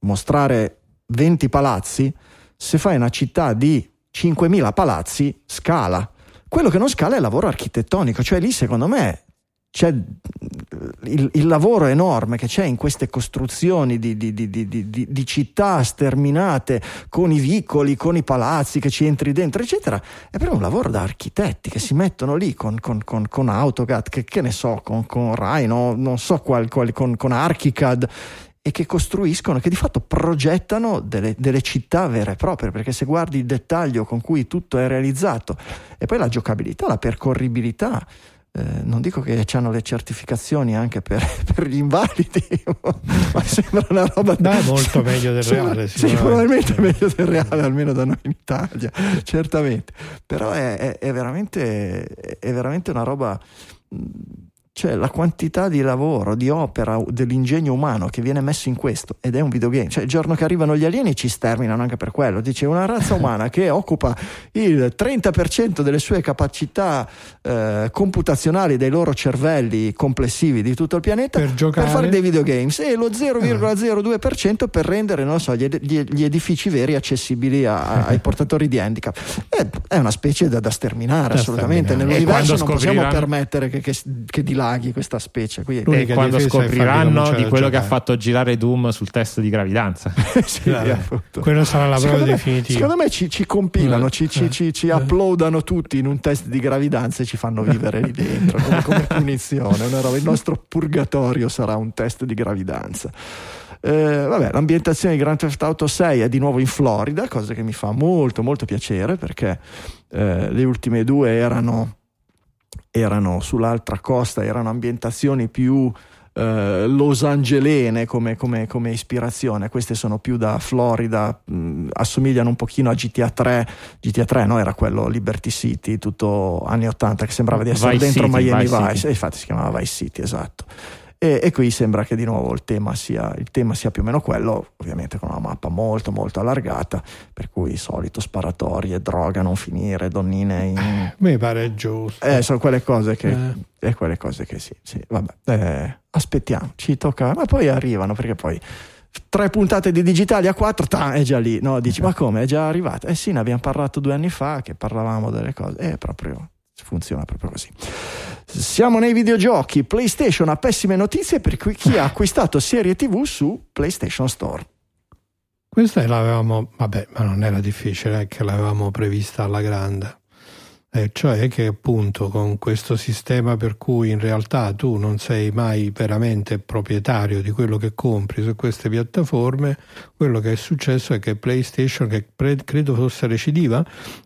mostrare 20 palazzi, se fai una città di 5.000 palazzi, scala. Quello che non scala è il lavoro architettonico, cioè lì secondo me c'è il, il, lavoro enorme che c'è in queste costruzioni di, di, di, di, città sterminate con i vicoli, con i palazzi che ci entri dentro, eccetera, è proprio un lavoro da architetti che si mettono lì con, con, con, con AutoCAD, che, che, ne so, con, con Rhino, non so qual, qual, con, con ArchiCAD e che costruiscono, che di fatto progettano delle, delle, città vere e proprie, perché se guardi il dettaglio con cui tutto è realizzato e poi la giocabilità, la percorribilità, eh, non dico che hanno le certificazioni anche per, per gli invalidi, ma sembra una roba Dai, molto meglio del reale. Sì, probabilmente meglio del reale, almeno da noi in Italia, certamente. Però è, è, è, veramente, è veramente una roba cioè la quantità di lavoro, di opera, dell'ingegno umano che viene messo in questo ed è un videogame, cioè il giorno che arrivano gli alieni ci sterminano anche per quello, dice una razza umana che occupa il 30% delle sue capacità eh, computazionali dei loro cervelli complessivi di tutto il pianeta per, per fare dei videogames. E lo 0,02% per rendere non so, gli, ed- gli, edifici veri accessibili a, ai portatori di handicap. È, è una specie da, da sterminare da assolutamente, sterminare. nell'universo non possiamo permettere che, che, che di dilaghi questa specie. Qui e quando scopriranno di quello che ha fatto girare Doom sul test di gravidanza. sì, Quella sarà la prova definitiva. Secondo me ci, ci compilano, ci, ci, ci, ci, uploadano tutti in un test di gravidanza e ci fanno vivere lì dentro come, come punizione. Il nostro purgatorio sarà un test di gravidanza. Eh, vabbè, l'ambientazione di Grand Theft Auto 6 è di nuovo in Florida, cosa che mi fa molto molto piacere perché eh, le ultime due erano erano sull'altra costa, erano ambientazioni più eh, losangelene come, come, come, ispirazione, queste sono più da Florida, mh, assomigliano un pochino a GTA 3, GTA 3 no? era quello Liberty City, tutto anni 80 che sembrava di essere Vice dentro City, Miami Vice, Vice. infatti si chiamava Vice City, esatto. E, e, qui sembra che di nuovo il tema, sia, il tema, sia, più o meno quello, ovviamente con una mappa molto molto allargata, per cui solito sparatorie, droga, non finire, donnine in... Eh, mi pare giusto. Eh, sono quelle cose che... Eh. quelle cose che sì, sì, vabbè. Eh, aspettiamo, ci tocca, ma poi arrivano perché poi tre puntate di digitali a quattro, ta, è già lì, no? Dici, ma come, è già arrivato? Eh sì, ne abbiamo parlato due anni fa che parlavamo delle cose, è proprio funziona proprio così. Siamo nei videogiochi. PlayStation ha pessime notizie per chi ha acquistato serie TV su PlayStation Store. Questa l'avevamo, vabbè, ma non era difficile, che l'avevamo prevista alla grande e cioè che appunto con questo sistema per cui in realtà tu non sei mai veramente proprietario di quello che compri su queste piattaforme, quello che è successo è che PlayStation, che pre- credo fosse recidiva,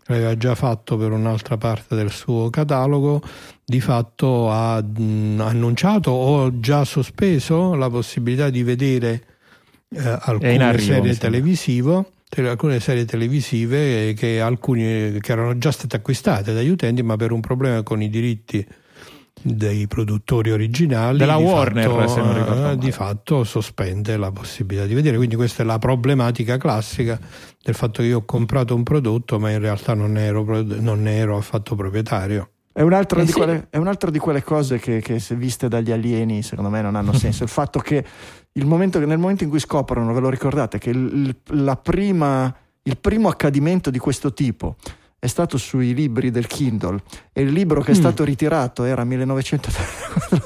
l'aveva già fatto per un'altra parte del suo catalogo, di fatto ha mh, annunciato o già sospeso la possibilità di vedere eh, alcune arrivo, serie televisive alcune serie televisive che, alcuni, che erano già state acquistate dagli utenti ma per un problema con i diritti dei produttori originali della Warner fatto, se non ricordo di fatto sospende la possibilità di vedere. Quindi questa è la problematica classica del fatto che io ho comprato un prodotto ma in realtà non ero, non ero affatto proprietario è un'altra, eh di, sì. quelle, è un'altra di quelle cose che, che, se viste dagli alieni secondo me non hanno senso. Il fatto che momento, nel momento in cui scoprono, ve lo ricordate, che il, prima, il primo accadimento di questo tipo è stato sui libri del Kindle e il libro che è mm. stato ritirato era 1900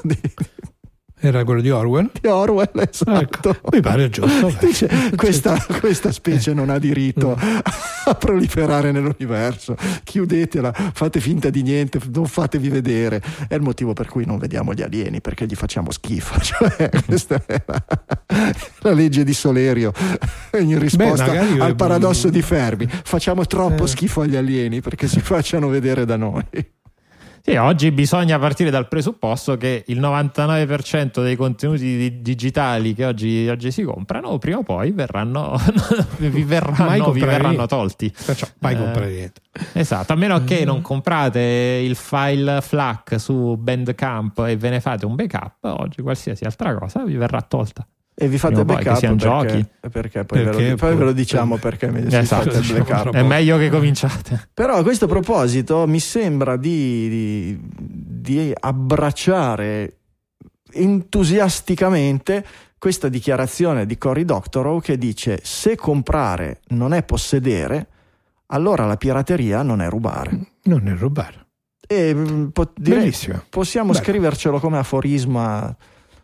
era quello di Orwell? Di Orwell, esatto. Ecco, mi pare giusto. Dice, questa, questa, specie non ha diritto a proliferare nell'universo. Chiudetela, fate finta di niente, non fatevi vedere. È il motivo per cui non vediamo gli alieni, perché gli facciamo schifo. Cioè, questa è la, la legge di Solerio in risposta Beh, al paradosso di Fermi. Facciamo troppo eh. schifo agli alieni perché si facciano vedere da noi. Sì, oggi bisogna partire dal presupposto che il 99% dei contenuti digitali che oggi, oggi si comprano prima o poi verranno, vi, verranno, vi verranno tolti. Perciò mai eh, comprare niente. Esatto, a meno che non comprate il file FLAC su Bandcamp e ve ne fate un backup, oggi qualsiasi altra cosa vi verrà tolta. E vi fate backup perché, giochi. perché, poi, perché ve lo, poi ve lo diciamo perché esatto, fate backup. È meglio che cominciate. Però a questo proposito mi sembra di, di, di abbracciare entusiasticamente questa dichiarazione di Cory Doctorow che dice se comprare non è possedere, allora la pirateria non è rubare. Non è rubare. E mm, po- direi- possiamo Bello. scrivercelo come aforisma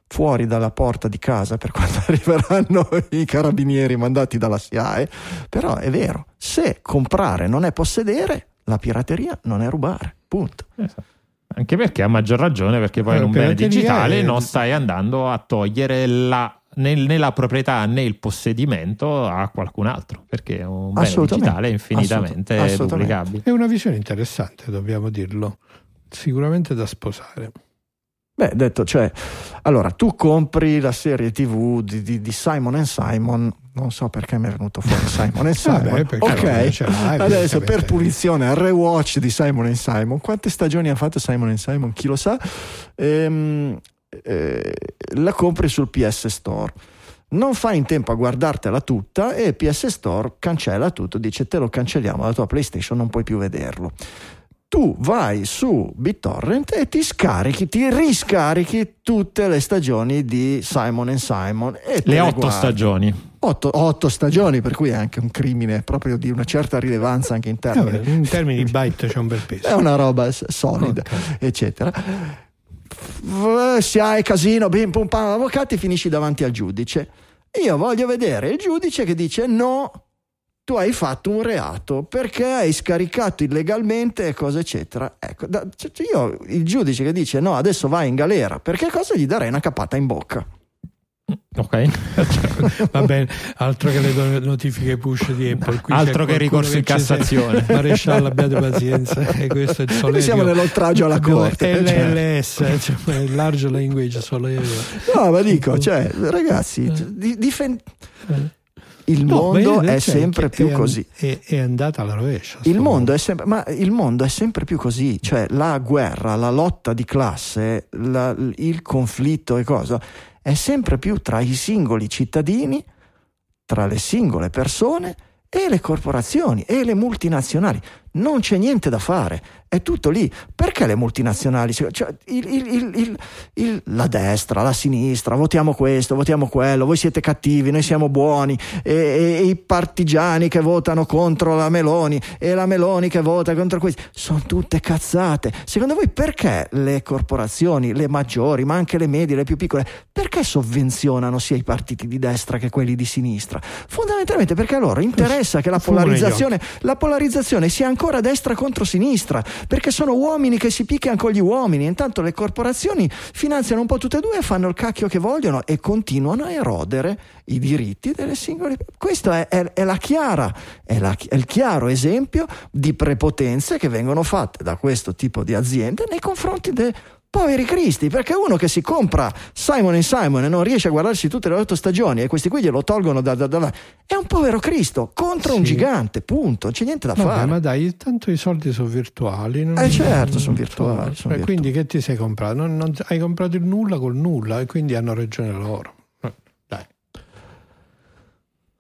fuori dalla porta di casa per quando arriveranno i carabinieri mandati dalla SIAE, però è vero, se comprare non è possedere, la pirateria non è rubare, punto. Esatto. Anche perché a maggior ragione, perché poi Eh, in un bene digitale è- non stai andando a togliere la, né, la proprietà né il possedimento a qualcun altro, perché un bene Assolutamente. digitale è infinitamente Assolut- assolutamente. duplicabile. È una visione interessante, dobbiamo dirlo. Sicuramente da sposare. Beh, detto, cioè, allora tu compri la serie TV di, di- di Simon Simon, non so perché mi è venuto fuori Simon Simon. Vabbè, ok, l'hai, adesso per punizione al rewatch di Simon Simon, quante stagioni ha fatto Simon Simon? Chi lo sa? Ehm, eh, la compri sul PS Store. Non fai in tempo a guardartela tutta e PS Store cancella tutto, dice te lo cancelliamo dalla tua PlayStation, non puoi più vederlo tu vai su BitTorrent e ti scarichi, ti riscarichi tutte le stagioni di Simon Simon. E Le otto guardi. stagioni. Otto, otto stagioni, per cui è anche un crimine proprio di una certa rilevanza anche in Eh, termini. vabbè, in termini di byte c'è un bel È peso. una roba solida, eccetera. F- Se hai casino, bim pum pam, avvocati, finisci davanti al giudice. Io voglio vedere il giudice che dice no, tu hai fatto un reato perché hai scaricato illegalmente cose eccetera. Ecco, da- cioè, io il giudice che dice no, adesso vai in galera, perché cosa gli darei una capata in bocca? Ok? Va bene, altro che le notifiche push di Apple. Qui Altro c'è che ricorso in. Cassazione. Maresciallo, abbiate pazienza. E questo è il solerio. siamo nell'oltraggio alla corte. cioè. LLS, cioè, il large language solerio. No, ma dico, cioè, ragazzi, di- difen- il No, mondo bene, è sempre più è- così. È, è andata alla rovescia. Il mondo, è sempre, ma il mondo è sempre più così, cioè la guerra, la lotta di classe, la- il conflitto e cosa, è sempre più tra i singoli cittadini, tra le singole persone e le corporazioni e le multinazionali. Non c'è niente da fare, è tutto lì. Perché le multinazionali? Cioè, il- il- il- la destra, la sinistra, votiamo questo, votiamo quello, voi siete cattivi, noi siamo buoni, e, e- e i partigiani che votano contro la Meloni e la Meloni che vota contro questi, sono tutte cazzate. Secondo voi perché le corporazioni, le maggiori, ma anche le medie, le più piccole, perché sovvenzionano sia i partiti di destra che quelli di sinistra? Fondamentalmente perché a loro interessa che la polarizzazione, la polarizzazione sia ancora destra contro sinistra, perché sono uomini che si picchiano con gli uomini. Intanto le corporazioni finanziano un po' tutte e due, fanno il cacchio che vogliono e continuano a erodere i diritti delle singole. Questo è, è- è la chiara, è, la- è il chiaro esempio di prepotenze che vengono fatte da questo tipo di aziende nei confronti dei poveri cristi, perché uno che si compra Simon Simon e non riesce a guardarsi tutte le otto stagioni e questi qui glielo tolgono da, da, da- è un povero Cristo contro un Sì. gigante, punto, non c'è niente da Vabbè, fare. ma dai, tanto i soldi sono virtuali. non- Eh, certo, sono virtuali, so. sono E quindi che ti sei comprato? Non- non- hai comprato il nulla col nulla e quindi hanno ragione loro. Eh, Dai.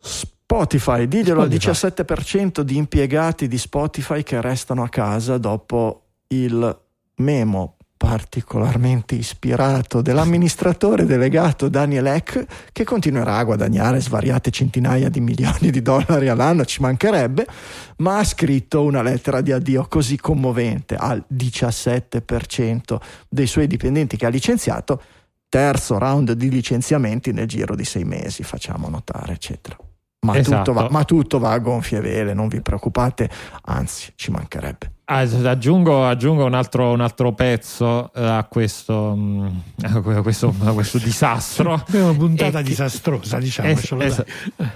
Spotify, diglielo al Spotify. 17% di impiegati di Spotify che restano a casa dopo il memo particolarmente ispirato dell'amministratore delegato Daniel Eck che continuerà a guadagnare svariate centinaia di milioni di dollari all'anno, ci mancherebbe, ma ha scritto una lettera di addio così commovente al 17% dei suoi dipendenti che ha licenziato, terzo round di licenziamenti nel giro di sei mesi, facciamo notare, eccetera. Ma, Esatto. tutto, va, ma tutto va a gonfie vele, non vi preoccupate, anzi ci mancherebbe. Ah, aggiungo, aggiungo un, altro, un altro pezzo eh, a questo, mm, a questo, a questo disastro. Abbiamo una puntata disastrosa, diciamo. Es- es-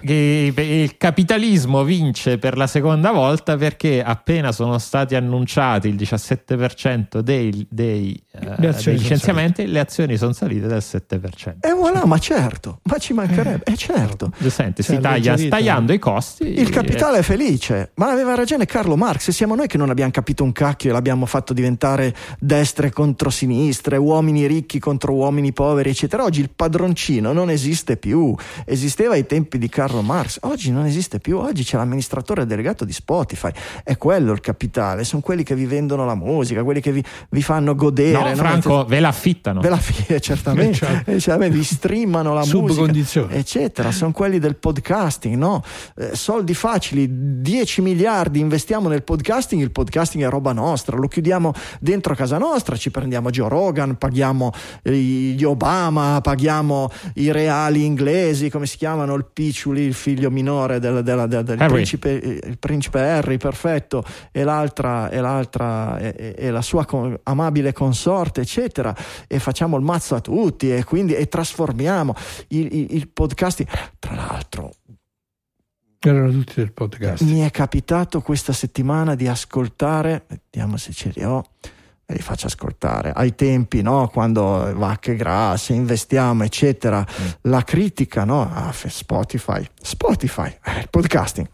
il capitalismo vince per la seconda volta perché appena sono stati annunciati il 17% dei, dei, eh, Le azioni dei licenziamenti, le azioni sono salite del 7%. E voilà, ma certo, ma ci mancherebbe, è certo. Senti, Cioè, si taglia, alleggerito. tagliando i costi. Il capitale è felice, ma aveva ragione Carlo Marx, siamo noi che non abbiamo capito un cacchio e l'abbiamo fatto diventare destre contro sinistre, uomini ricchi contro uomini poveri, eccetera. Oggi il padroncino non esiste più, esisteva ai tempi di Carlo Marx, oggi non esiste più, oggi c'è l'amministratore delegato di Spotify, è quello il capitale, sono quelli che vi vendono la musica, quelli che vi, vi fanno godere. No, Franco, ve l'affittano. Ve l'affittano, certamente. Certo. Cioè, vi streamano la musica, eccetera. Sono quelli del podcasting, no? Eh, soldi facili, 10 miliardi investiamo nel podcasting, il podcasting è roba nostra, lo chiudiamo dentro casa nostra, ci prendiamo Joe Rogan, paghiamo gli Obama, paghiamo i reali inglesi, come si chiamano, il Picciuli, il figlio minore del, del, del, del principe, il principe Harry, perfetto, e l'altra, e l'altra e, e la sua con, amabile consorte, eccetera, e facciamo il mazzo a tutti e quindi e trasformiamo il, il, il podcasting. Tra l'altro, erano tutti del podcast. Mi è capitato questa settimana di ascoltare, vediamo se ce li ho, e li faccio ascoltare. Ai tempi, no, quando vacche grasse, investiamo, eccetera, mm. la critica, no, a Spotify, Spotify, eh, il podcasting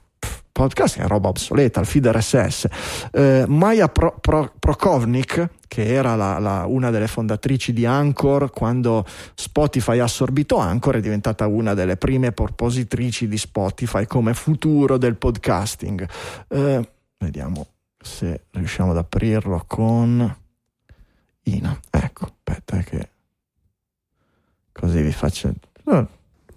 podcast è roba obsoleta, il feed RSS. Eh, Maya Pro, Pro, Prokovnik, che era la, la, una delle fondatrici di Anchor, quando Spotify ha assorbito Anchor, è diventata una delle prime propositrici di Spotify come futuro del podcasting. Eh, vediamo se riusciamo ad aprirlo con Ina. Ecco, aspetta che così vi faccio...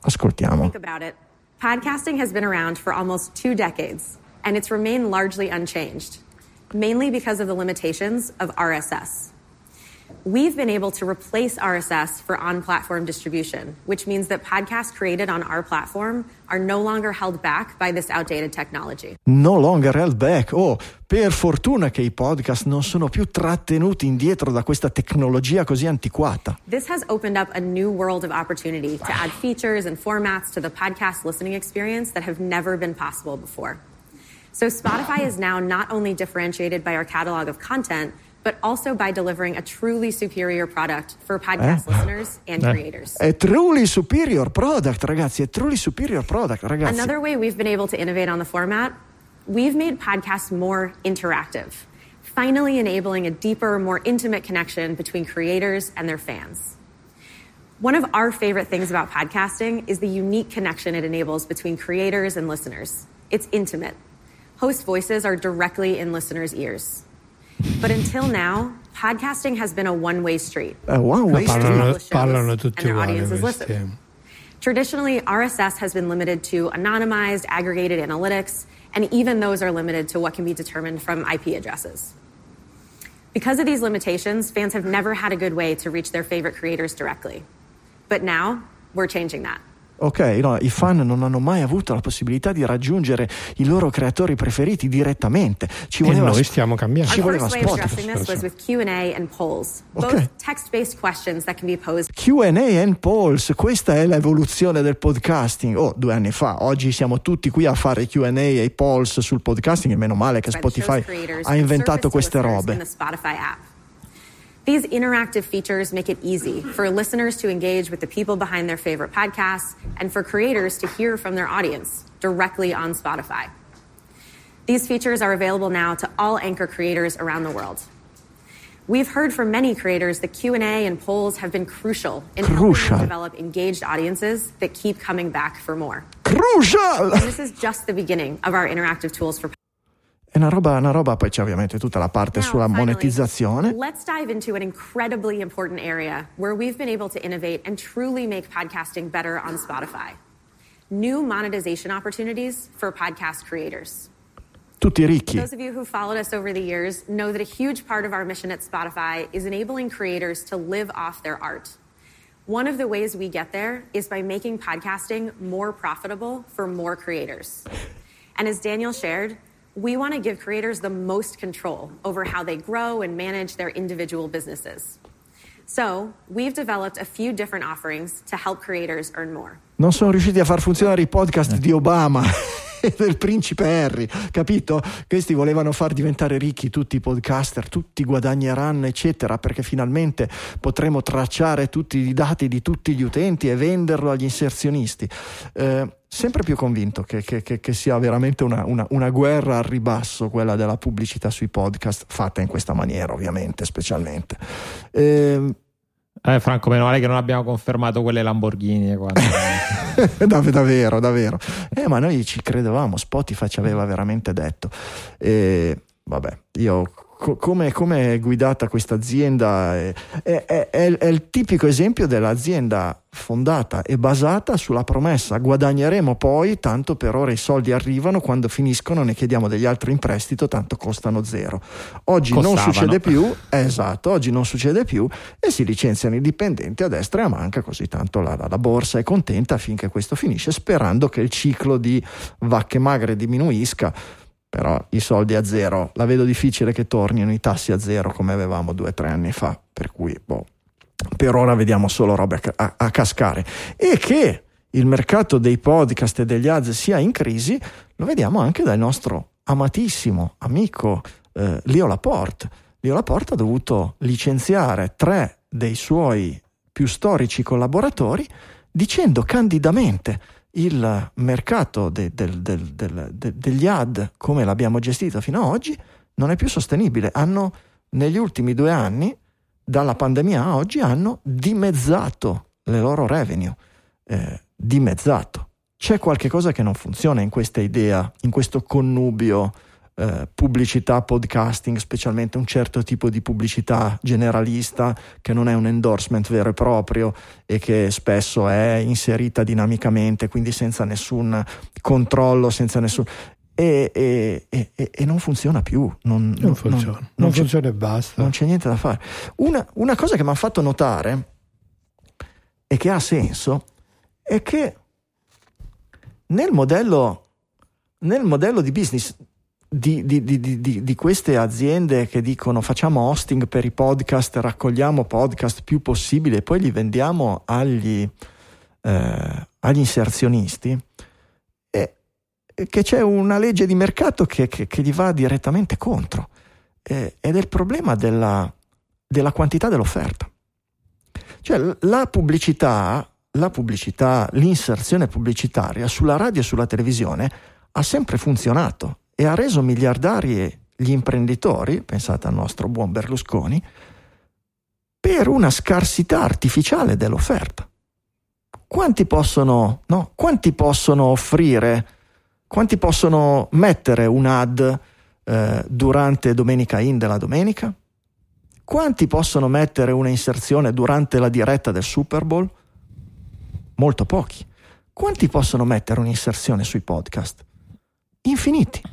ascoltiamo. Think about it. Podcasting has been around for almost two decades, and it's remained largely unchanged, mainly because of the limitations of RSS. We've been able to replace RSS for on platform distribution, which means that podcasts created on our platform are no longer held back by this outdated technology. No longer held back. Oh, per fortuna che i podcast non sono più trattenuti indietro da questa tecnologia così antiquata. This has opened up a new world of opportunity to add features and formats to the podcast listening experience that have never been possible before. So Spotify is now not only differentiated by our catalog of content, but also by delivering a truly superior product for podcast eh? listeners and eh? creators. A truly superior product, ragazzi, a truly superior product, ragazzi. Another way we've been able to innovate on the format, we've made podcasts more interactive, finally enabling a deeper, more intimate connection between creators and their fans. One of our favorite things about podcasting is the unique connection it enables between creators and listeners. It's intimate. Host voices are directly in listeners' ears. But until now, podcasting has been a one-way street. A one-way street. Parlano, parlano tutti uguali. Traditionally, RSS has been limited to anonymized, aggregated analytics, and even those are limited to what can be determined from IP addresses. Because of these limitations, fans have never had a good way to reach their favorite creators directly. But now, we're changing that. Ok? No, I fan non hanno mai avuto la possibilità di raggiungere i loro creatori preferiti direttamente. Ci voleva e noi stiamo cambiando. Ci voleva Spotify. Q&A and polls, okay. text-based questions that can be posed. Q&A and polls, questa è l'evoluzione del podcasting. Oh, due anni fa, oggi siamo tutti qui a fare Q&A e polls sul podcasting e meno male che Spotify ha inventato queste robe. These interactive features make it easy for listeners to engage with the people behind their favorite podcasts and for creators to hear from their audience directly on Spotify. These features are available now to all Anchor creators around the world. We've heard from many creators that Q&A and polls have been crucial in crucial. helping them develop engaged audiences that keep coming back for more. Crucial! And this is just the beginning of our interactive tools for È una roba, una roba, poi c'è ovviamente tutta la parte Now, sulla finally, monetizzazione. Let's dive into an incredibly important area where we've been able to innovate and truly make podcasting better on Spotify. New monetization opportunities for podcast creators. Tutti ricchi. Those of you who followed us over the years know that a huge part of our mission at Spotify is enabling creators to live off their art. One of the ways we get there is by making podcasting more profitable for more creators. And as Daniel shared, we want to give creators the most control over how they grow and manage their individual businesses. So, we've developed a few different offerings to help creators earn more. Non sono riusciti a far funzionare i podcast di Obama. del principe Harry, capito? Questi volevano far diventare ricchi tutti i podcaster, tutti guadagneranno, eccetera, perché finalmente potremo tracciare tutti i dati di tutti gli utenti e venderlo agli inserzionisti. Eh, sempre più convinto che, che, che, che sia veramente una, una, una, guerra al ribasso quella della pubblicità sui podcast, fatta in questa maniera, ovviamente, specialmente. Eh, eh, Franco, meno male che non abbiamo confermato quelle Lamborghini. davvero, davvero. Eh, ma noi ci credevamo, Spotify ci aveva veramente detto. E, vabbè, io co- come, è guidata questa azienda è, è, è, è, il tipico esempio dell'azienda fondata e basata sulla promessa guadagneremo poi, tanto per ora i soldi arrivano, quando finiscono ne chiediamo degli altri in prestito, tanto costano zero. Oggi Costavano. non succede più, esatto, oggi non succede più e si licenziano i dipendenti a destra e a manca, così tanto la, la, la borsa è contenta finché questo finisce, sperando che il ciclo di vacche magre diminuisca però i soldi a zero la vedo difficile che tornino i tassi a zero come avevamo due o tre anni fa, per cui boh, per ora vediamo solo robe a, a, a, cascare. E che il mercato dei podcast e degli ads sia in crisi lo vediamo anche dal nostro amatissimo amico eh, Leo Laporte. Leo Laporte ha dovuto licenziare tre dei suoi più storici collaboratori dicendo candidamente il mercato de, de, de, degli ad come l'abbiamo gestito fino ad oggi non è più sostenibile. Hanno negli ultimi due anni, dalla pandemia a oggi, hanno dimezzato le loro revenue. Eh, dimezzato. C'è qualche cosa che non funziona in questa idea, in questo connubio eh, pubblicità, podcasting, specialmente un certo tipo di pubblicità generalista che non è un endorsement vero e proprio e che spesso è inserita dinamicamente, quindi senza nessun controllo, senza nessun... E, e, e, e non funziona più. Non, non funziona, non, non funziona e basta. Non c'è niente da fare. Una, una cosa che mi ha fatto notare e che ha senso è che nel modello, nel modello di business di, di, di, di, queste aziende che dicono facciamo hosting per i podcast, raccogliamo podcast più possibile e poi li vendiamo agli, eh, agli inserzionisti, è che c'è una legge di mercato che, che, che gli va direttamente contro. Eh, ed è il problema della, della quantità dell'offerta. Cioè la pubblicità, la pubblicità, l'inserzione pubblicitaria sulla radio e sulla televisione ha sempre funzionato e ha reso miliardari gli imprenditori, pensate al nostro buon Berlusconi, per una scarsità artificiale dell'offerta. Quanti possono, no? Quanti possono offrire, quanti possono mettere un ad eh, durante Domenica In della domenica? Quanti possono mettere una inserzione durante la diretta del Super Bowl? Molto pochi. Quanti possono mettere un'inserzione sui podcast? Infiniti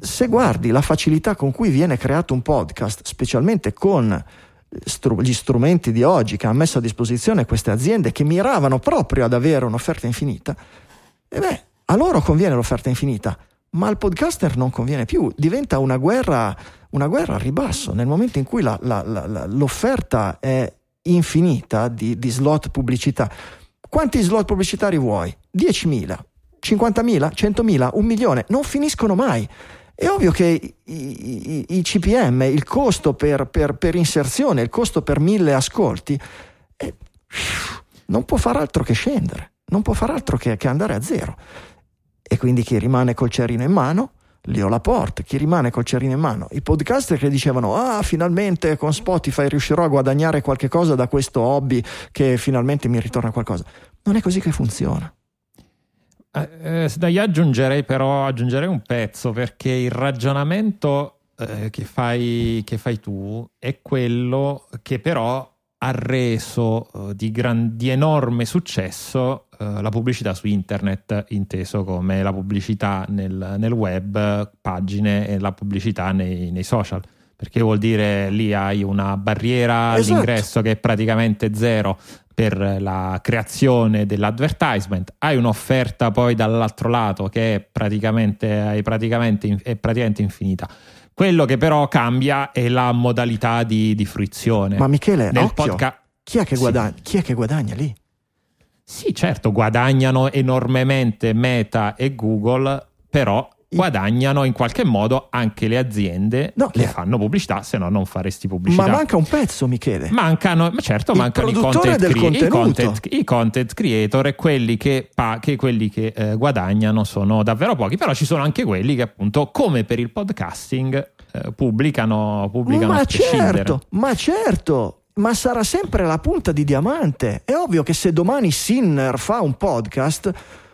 se guardi la facilità con cui viene creato un podcast, specialmente con gli strumenti di oggi che hanno messo a disposizione queste aziende che miravano proprio ad avere un'offerta infinita, e beh, a loro conviene l'offerta infinita, ma al podcaster non conviene più, diventa una guerra, una guerra a ribasso. Nel momento in cui la, la, la, l'offerta è infinita di, di slot pubblicità, quanti slot pubblicitari vuoi? 10.000, 50.000, 100.000, un milione, non finiscono mai. È ovvio che i, i, i CPM, il costo per, per, per, inserzione, il costo per mille ascolti, eh, non può far altro che scendere, non può far altro che, che andare a zero. E quindi chi rimane col cerino in mano? Leo Laporte, chi rimane col cerino in mano? I podcaster che dicevano ah finalmente con Spotify riuscirò a guadagnare qualche cosa da questo hobby che finalmente mi ritorna qualcosa. Non è così che funziona. Eh, eh, io aggiungerei però aggiungerei un pezzo perché il ragionamento eh, che, fai, che, fai, tu è quello che però ha reso eh, di, gran, di, enorme successo eh, la pubblicità su internet, inteso come la pubblicità nel, nel web, pagine e la pubblicità nei, nei social perché vuol dire lì hai una barriera esatto. all'ingresso che è praticamente zero per la creazione dell'advertisement, hai un'offerta poi dall'altro lato che è praticamente, è praticamente, è praticamente infinita. Quello che però cambia è la modalità di, di fruizione. Ma Michele, Nel occhio, podca- chi, è guadagna, sì. chi è che guadagna lì? Sì, certo, guadagnano enormemente Meta e Google, però guadagnano in qualche modo anche le aziende no, che fanno pubblicità, se no non faresti pubblicità. Ma manca un pezzo, Michele. Mancano, certo, Il mancano i content, cre- i, content, i content, creator e quelli che, pa- che, quelli che eh, guadagnano sono davvero pochi, però ci sono anche quelli che appunto, come per il podcasting, eh, pubblicano, pubblicano ma certo, ma certo, ma sarà sempre la punta di diamante. È ovvio che se domani Sinner fa un podcast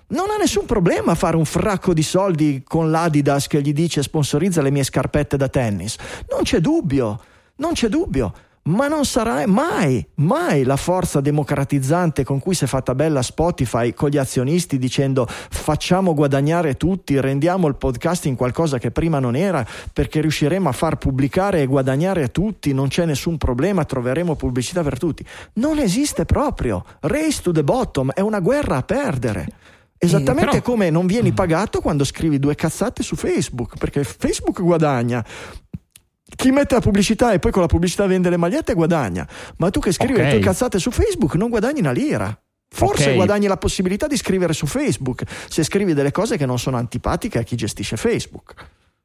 Non ha nessun problema a fare un fracco di soldi con l'Adidas che gli dice sponsorizza le mie scarpette da tennis. Non c'è dubbio, non c'è dubbio ma non sarà mai, mai la forza democratizzante con cui si è fatta bella Spotify con gli azionisti dicendo facciamo guadagnare tutti, rendiamo il podcasting qualcosa che prima non era perché riusciremo a far pubblicare e guadagnare tutti, non c'è nessun problema, troveremo pubblicità per tutti. Non esiste proprio. Race to the bottom è una guerra a perdere. Esattamente però... come non vieni pagato quando scrivi due cazzate su Facebook, perché Facebook guadagna, chi mette la pubblicità e poi con la pubblicità vende le magliette guadagna, ma tu che scrivi okay. le tue cazzate su Facebook non guadagni una lira. Forse okay. guadagni la possibilità di scrivere su Facebook se scrivi delle cose che non sono antipatiche a chi gestisce Facebook.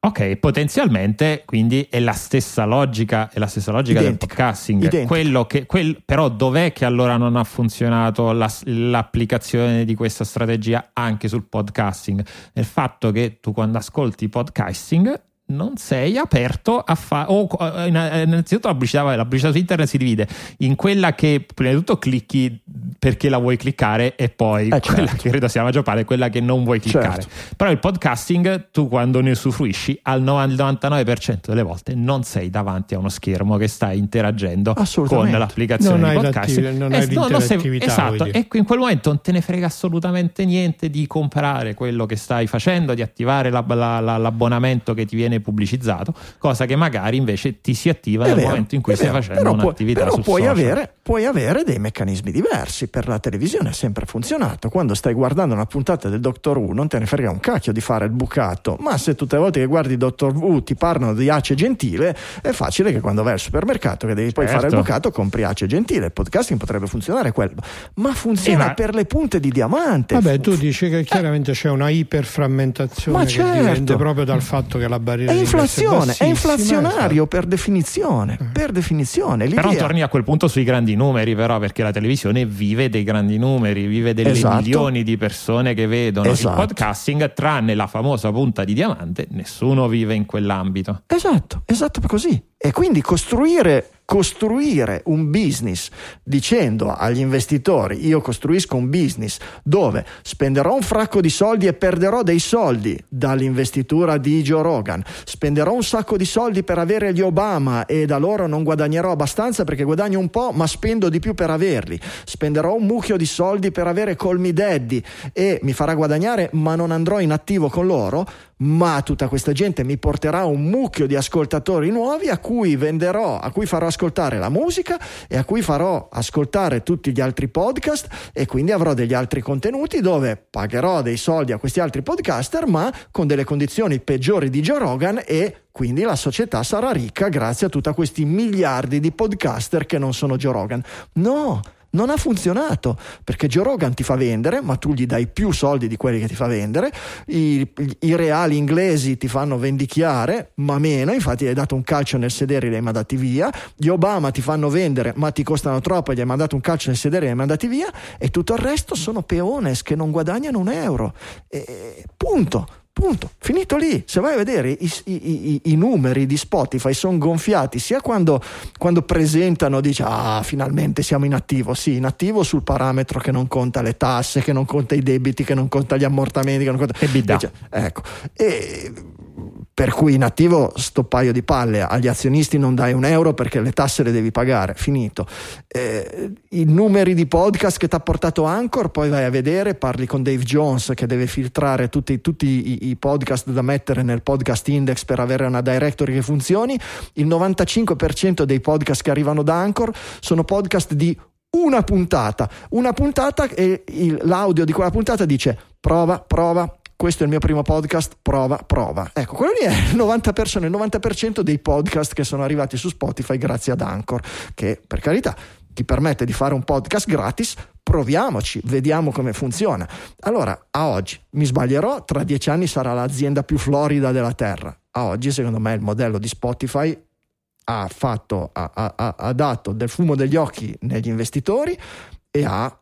Ok, potenzialmente quindi è la stessa logica, è la stessa logica del podcasting. Quello che, quel, però dov'è che allora non ha funzionato la, l'applicazione di questa strategia anche sul podcasting? Nel fatto che tu quando ascolti podcasting non sei aperto a fare. O eh, innanzitutto la pubblicità, la pubblicità su internet si divide in quella che prima di tutto clicchi perché la vuoi cliccare e poi eh quella certo. che credo sia la maggior parte quella che non vuoi cliccare. Certo. Però il podcasting, tu quando ne usufruisci, al 99% delle volte non sei davanti a uno schermo che stai interagendo con l'applicazione non di podcasting. Non hai non sei, esatto, e in quel momento non te ne frega assolutamente niente di comprare quello che stai facendo, di attivare la, la, la, l'abbonamento che ti viene pubblicizzato, cosa che magari invece ti si attiva è nel vero, momento in cui stai facendo però un'attività però sul puoi avere, puoi avere dei meccanismi diversi per la televisione ha sempre funzionato. Quando stai guardando una puntata del Doctor Who non te ne frega un cacchio di fare il bucato, ma se tutte le volte che guardi Doctor Who ti parlano di Ace Gentile, è facile che quando vai al supermercato che devi certo. poi fare il certo. bucato compri Ace Gentile. Il podcasting potrebbe funzionare quello, ma funziona ma... per le punte di diamante. Vabbè, tu dici che chiaramente c'è una iperframmentazione ma che certo. dipende proprio dal fatto che la barriera è inflazione, è inflazionario per definizione, eh. per definizione. L'idea... Però torni a quel punto sui grandi numeri, però, perché la televisione vive vive dei grandi numeri, vive delle esatto. milioni di persone che vedono esatto. il podcasting, tranne la famosa punta di diamante, nessuno vive in quell'ambito. Esatto, esatto così. E quindi costruire costruire un business dicendo agli investitori io costruisco un business dove spenderò un fracco di soldi e perderò dei soldi dall'investitura di Joe Rogan, spenderò un sacco di soldi per avere gli Obama e da loro non guadagnerò abbastanza perché guadagno un po' ma spendo di più per averli, spenderò un mucchio di soldi per avere Colmi Daddy e mi farà guadagnare ma non andrò in attivo con loro, ma tutta questa gente mi porterà un mucchio di ascoltatori nuovi a cui venderò, a cui farò ascoltare la musica e a cui farò ascoltare tutti gli altri podcast e quindi avrò degli altri contenuti dove pagherò dei soldi a questi altri podcaster ma con delle condizioni peggiori di Joe Rogan e quindi la società sarà ricca grazie a tutti questi miliardi di podcaster che non sono Joe Rogan. No! Non ha funzionato perché Joe Rogan ti fa vendere, ma tu gli dai più soldi di quelli che ti fa vendere. I, i reali inglesi ti fanno vendicchiare, ma meno. Infatti, hai dato un calcio nel sedere e li hai mandati via. Gli Obama ti fanno vendere, ma ti costano troppo. Gli hai mandato un calcio nel sedere e li hai mandati via. E tutto il resto sono peones che non guadagnano un euro. E, punto. Punto, finito lì. Se vai a vedere i, i, i, i numeri di Spotify sono gonfiati sia quando, quando, presentano, dice ah finalmente siamo in attivo, sì, in attivo sul parametro che non conta le tasse, che non conta i debiti, che non conta gli ammortamenti, che non conta... E dice, ecco, e per cui in attivo sto paio di palle, agli azionisti non dai un euro perché le tasse le devi pagare, finito. Eh, I numeri di podcast che ti ha portato Anchor, poi vai a vedere, parli con Dave Jones che deve filtrare tutti, tutti i, i, podcast da mettere nel podcast index per avere una directory che funzioni, il 95% dei podcast che arrivano da Anchor sono podcast di una puntata, una puntata e il, l'audio di quella puntata dice prova, prova, questo è il mio primo podcast, prova, prova. Ecco, quello lì è il 90%, il 90% dei podcast che sono arrivati su Spotify grazie ad Anchor, che per carità ti permette di fare un podcast gratis, proviamoci, vediamo come funziona. Allora, a oggi, mi sbaglierò, tra dieci anni sarà l'azienda più florida della Terra. A oggi, secondo me, il modello di Spotify ha, fatto, ha, ha, ha dato del fumo degli occhi negli investitori e ha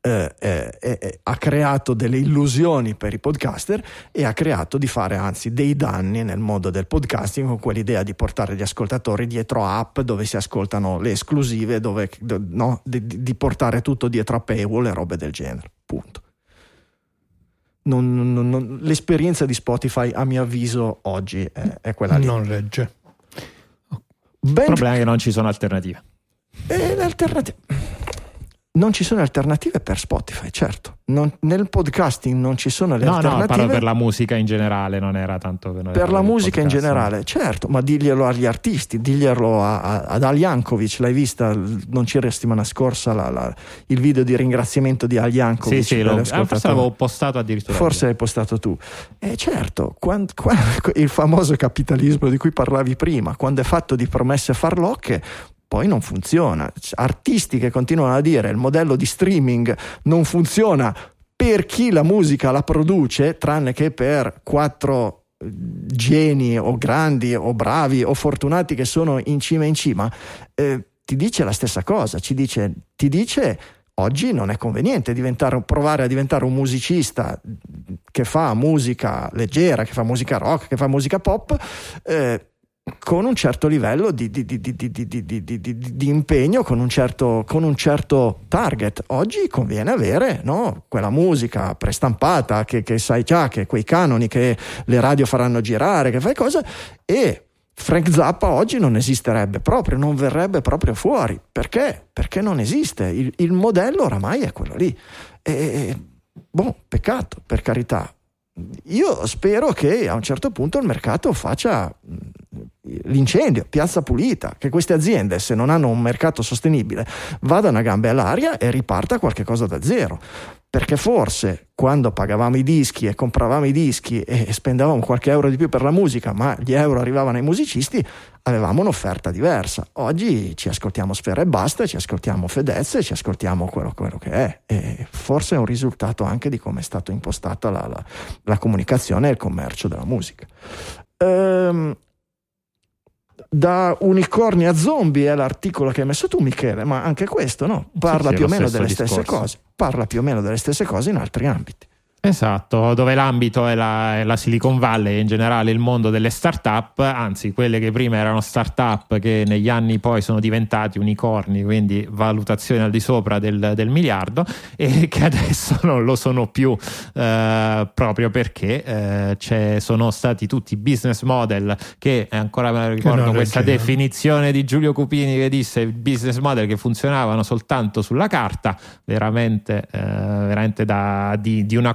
eh, eh, eh, ha creato delle illusioni per i podcaster e ha creato di fare anzi dei danni nel mondo del podcasting con quell'idea di portare gli ascoltatori dietro app dove si ascoltano le esclusive, dove, no, di, di, portare tutto dietro a paywall e robe del genere. Punto. non- non- non- l'esperienza di Spotify, a mio avviso, oggi è, è quella lì. Non regge. Il Ben- problema è che non ci sono alternative. E le alternative. Non ci sono alternative per Spotify, certo. Non- nel podcasting non ci sono le No, no, alternative. parlo per la musica in generale, non era tanto per, Per la musica in podcast. generale, certo, ma diglielo agli artisti, diglielo a- a- ad Al Jankovic, l'hai vista, non c'era settimana scorsa la- la- il video di ringraziamento di Al Jankovic Sì, sì, lo- ah, forse l'avevo postato addirittura. Forse hai postato tu. E certo, quan- qua- il famoso capitalismo di cui parlavi prima, quando è fatto di promesse farlocche, poi non funziona. Artisti che continuano a dire il modello di streaming non funziona per chi la musica la produce, tranne che per quattro geni o grandi o bravi o fortunati che sono in cima in cima, eh, ti dice la stessa cosa, ci dice, ti dice oggi non è conveniente diventare, provare a diventare un musicista che fa musica leggera, che fa musica rock, che fa musica pop, eh, con un certo livello di, di, di, di impegno, con un, certo, con un, certo, target. Oggi conviene avere no? quella musica prestampata che, che sai già, che quei canoni che le radio faranno girare, che fai cosa, e Frank Zappa oggi non esisterebbe proprio, non verrebbe proprio fuori. Perché? Perché non esiste. Il, il modello oramai è quello lì. E, boh, peccato, per carità. Io spero che a un certo punto il mercato faccia mh, l'incendio, piazza pulita, che queste aziende, se non hanno un mercato sostenibile, vadano a gambe all'aria e riparta qualche cosa da zero. Perché forse quando pagavamo i dischi e compravamo i dischi e spendevamo qualche euro di più per la musica, ma gli euro arrivavano ai musicisti, avevamo un'offerta diversa. Oggi ci ascoltiamo Sfera e basta, ci ascoltiamo Fedez e ci ascoltiamo quello, quello che è. E forse è un risultato anche di come è stata impostata la, la- la comunicazione e il commercio della musica. Ehm, da unicorni a zombie è l'articolo che hai messo tu, Michele, ma anche questo no? parla sì, più o meno delle stesse discorso. cose. Parla più o meno delle stesse cose in altri ambiti. Esatto, dove l'ambito è la, è la Silicon Valley e in generale il mondo delle start-up, anzi quelle che prima erano start-up che negli anni poi sono diventati unicorni, quindi valutazioni al di sopra del, del miliardo e che adesso non lo sono più eh, proprio perché eh, c'è- sono stati tutti business model che eh, ancora me la ricordo questa reggevano. definizione di Giulio Cupini che disse business model che funzionavano soltanto sulla carta, veramente, eh, veramente da, di, di una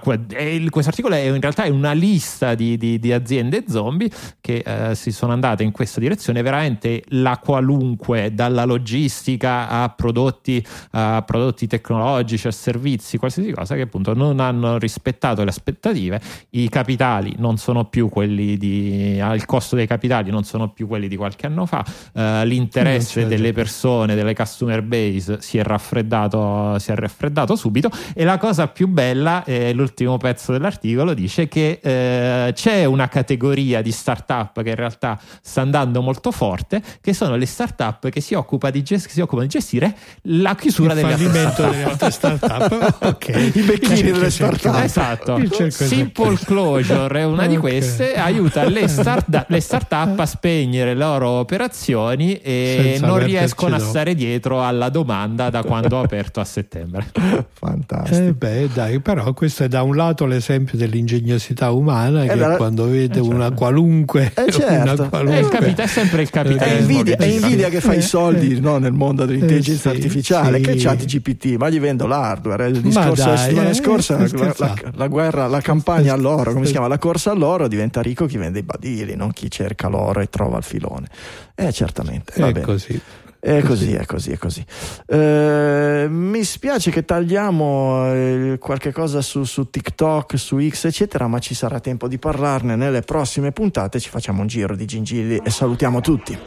questo articolo è in realtà è una lista di, di- di aziende zombie che eh, si sono andate in questa direzione. Veramente la qualunque dalla logistica a prodotti a prodotti tecnologici a servizi qualsiasi cosa che appunto non hanno rispettato le aspettative. I capitali non sono più quelli di il costo dei capitali non sono più quelli di qualche anno fa. Eh, l'interesse delle persone delle customer base si è raffreddato si è raffreddato subito. E la cosa più bella è l'ultimo pezzo dell'articolo dice che eh, c'è una categoria di startup che in realtà sta andando molto forte che sono le startup che si, occupa di ges- che si occupano di gestire la chiusura delle altre startup. delle altre start-up. ok. I becchini delle start-up. Esatto, Simple Closure è una di Ok. queste, aiuta le, start- le start-up a spegnere le loro operazioni e Senza non riescono a stare dietro alla domanda da quando ho aperto a settembre. Fantastico. Eh beh, dai, però questo è da un lato l'esempio dell'ingegnosità umana che da- quando vede eh, certo. una qualunque, Eh, certo. una qualunque È, il capita- è sempre il È capitalismo. invidia, che è invidia che fa i soldi no, nel mondo dell'intelligenza Eh, sì, artificiale. sì. Che chat GPT? Ma gli vendo l'hardware. Il discorso dai, la settimana eh, scorsa, la, la- la guerra, la campagna all'oro, come si chiama? La corsa all'oro diventa ricco chi vende i badili, non chi cerca l'oro e trova il filone. Eh, certamente. va È bene. così. È così, è così, è così. Eh, mi spiace che tagliamo eh, qualche cosa su, su TikTok, su X, eccetera, ma ci sarà tempo di parlarne nelle prossime puntate. Ci facciamo un giro di gingilli e salutiamo tutti.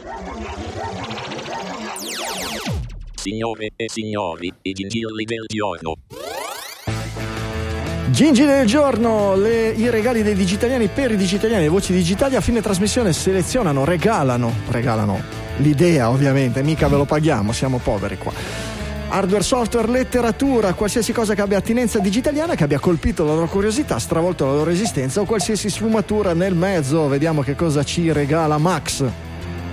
Signore e signori, i gingilli del giorno. Gingilli del giorno, le- i regali dei digitaliani per i digitaliani, le voci digitali a fine trasmissione selezionano, regalano, regalano l'idea ovviamente, mica ve lo paghiamo, siamo poveri qua. Hardware, software, letteratura, qualsiasi cosa che abbia attinenza digitaliana, che abbia colpito la loro curiosità, stravolto la loro esistenza o qualsiasi sfumatura nel mezzo. Vediamo che cosa ci regala Max.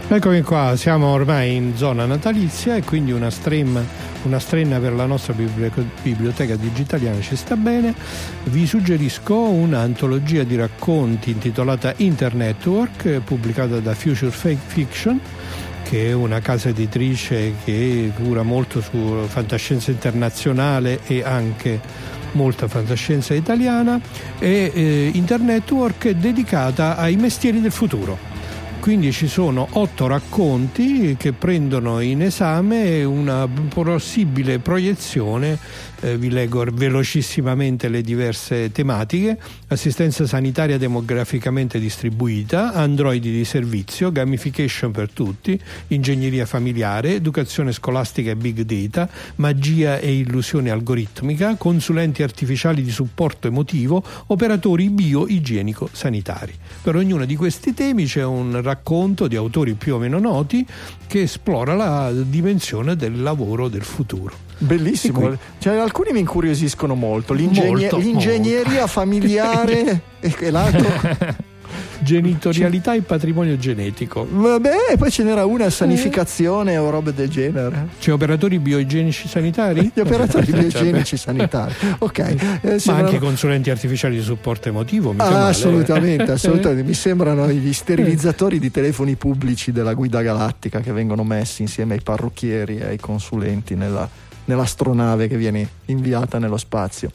Eccomi qua, siamo ormai in zona natalizia e quindi una stream una strenna per la nostra biblioteca, digitaliana ci sta bene, vi suggerisco un'antologia di racconti intitolata Internetwork, pubblicata da Future Fake Fiction che è una casa editrice che cura molto su fantascienza internazionale e anche molta fantascienza italiana e eh, Internetwork dedicata ai mestieri del futuro. Quindi ci sono otto racconti che prendono in esame una possibile proiezione eh, vi leggo velocissimamente le diverse tematiche, assistenza sanitaria demograficamente distribuita, androidi di servizio, gamification per tutti, ingegneria familiare, educazione scolastica e big data, magia e illusione algoritmica, consulenti artificiali di supporto emotivo, operatori bio-igienico-sanitari. Per ognuno di questi temi c'è un racconto di autori più o meno noti che esplora la dimensione del lavoro del futuro. Bellissimo, cioè, alcuni mi incuriosiscono molto, L'ingegner- Molto, l'ingegneria molto. familiare e l'altro... Genitorialità e patrimonio genetico. Vabbè, e poi ce n'era una sanificazione o robe del genere. C'è operatori bioigienici sanitari? Gli operatori bioigienici sanitari. Ok. eh, Ma sembrano- anche consulenti artificiali di supporto emotivo, mica Ah, male, eh. assolutamente, assolutamente. Mi sembrano gli sterilizzatori di telefoni pubblici della guida galattica che vengono messi insieme ai parrucchieri e ai consulenti nella, nell'astronave che viene inviata nello spazio.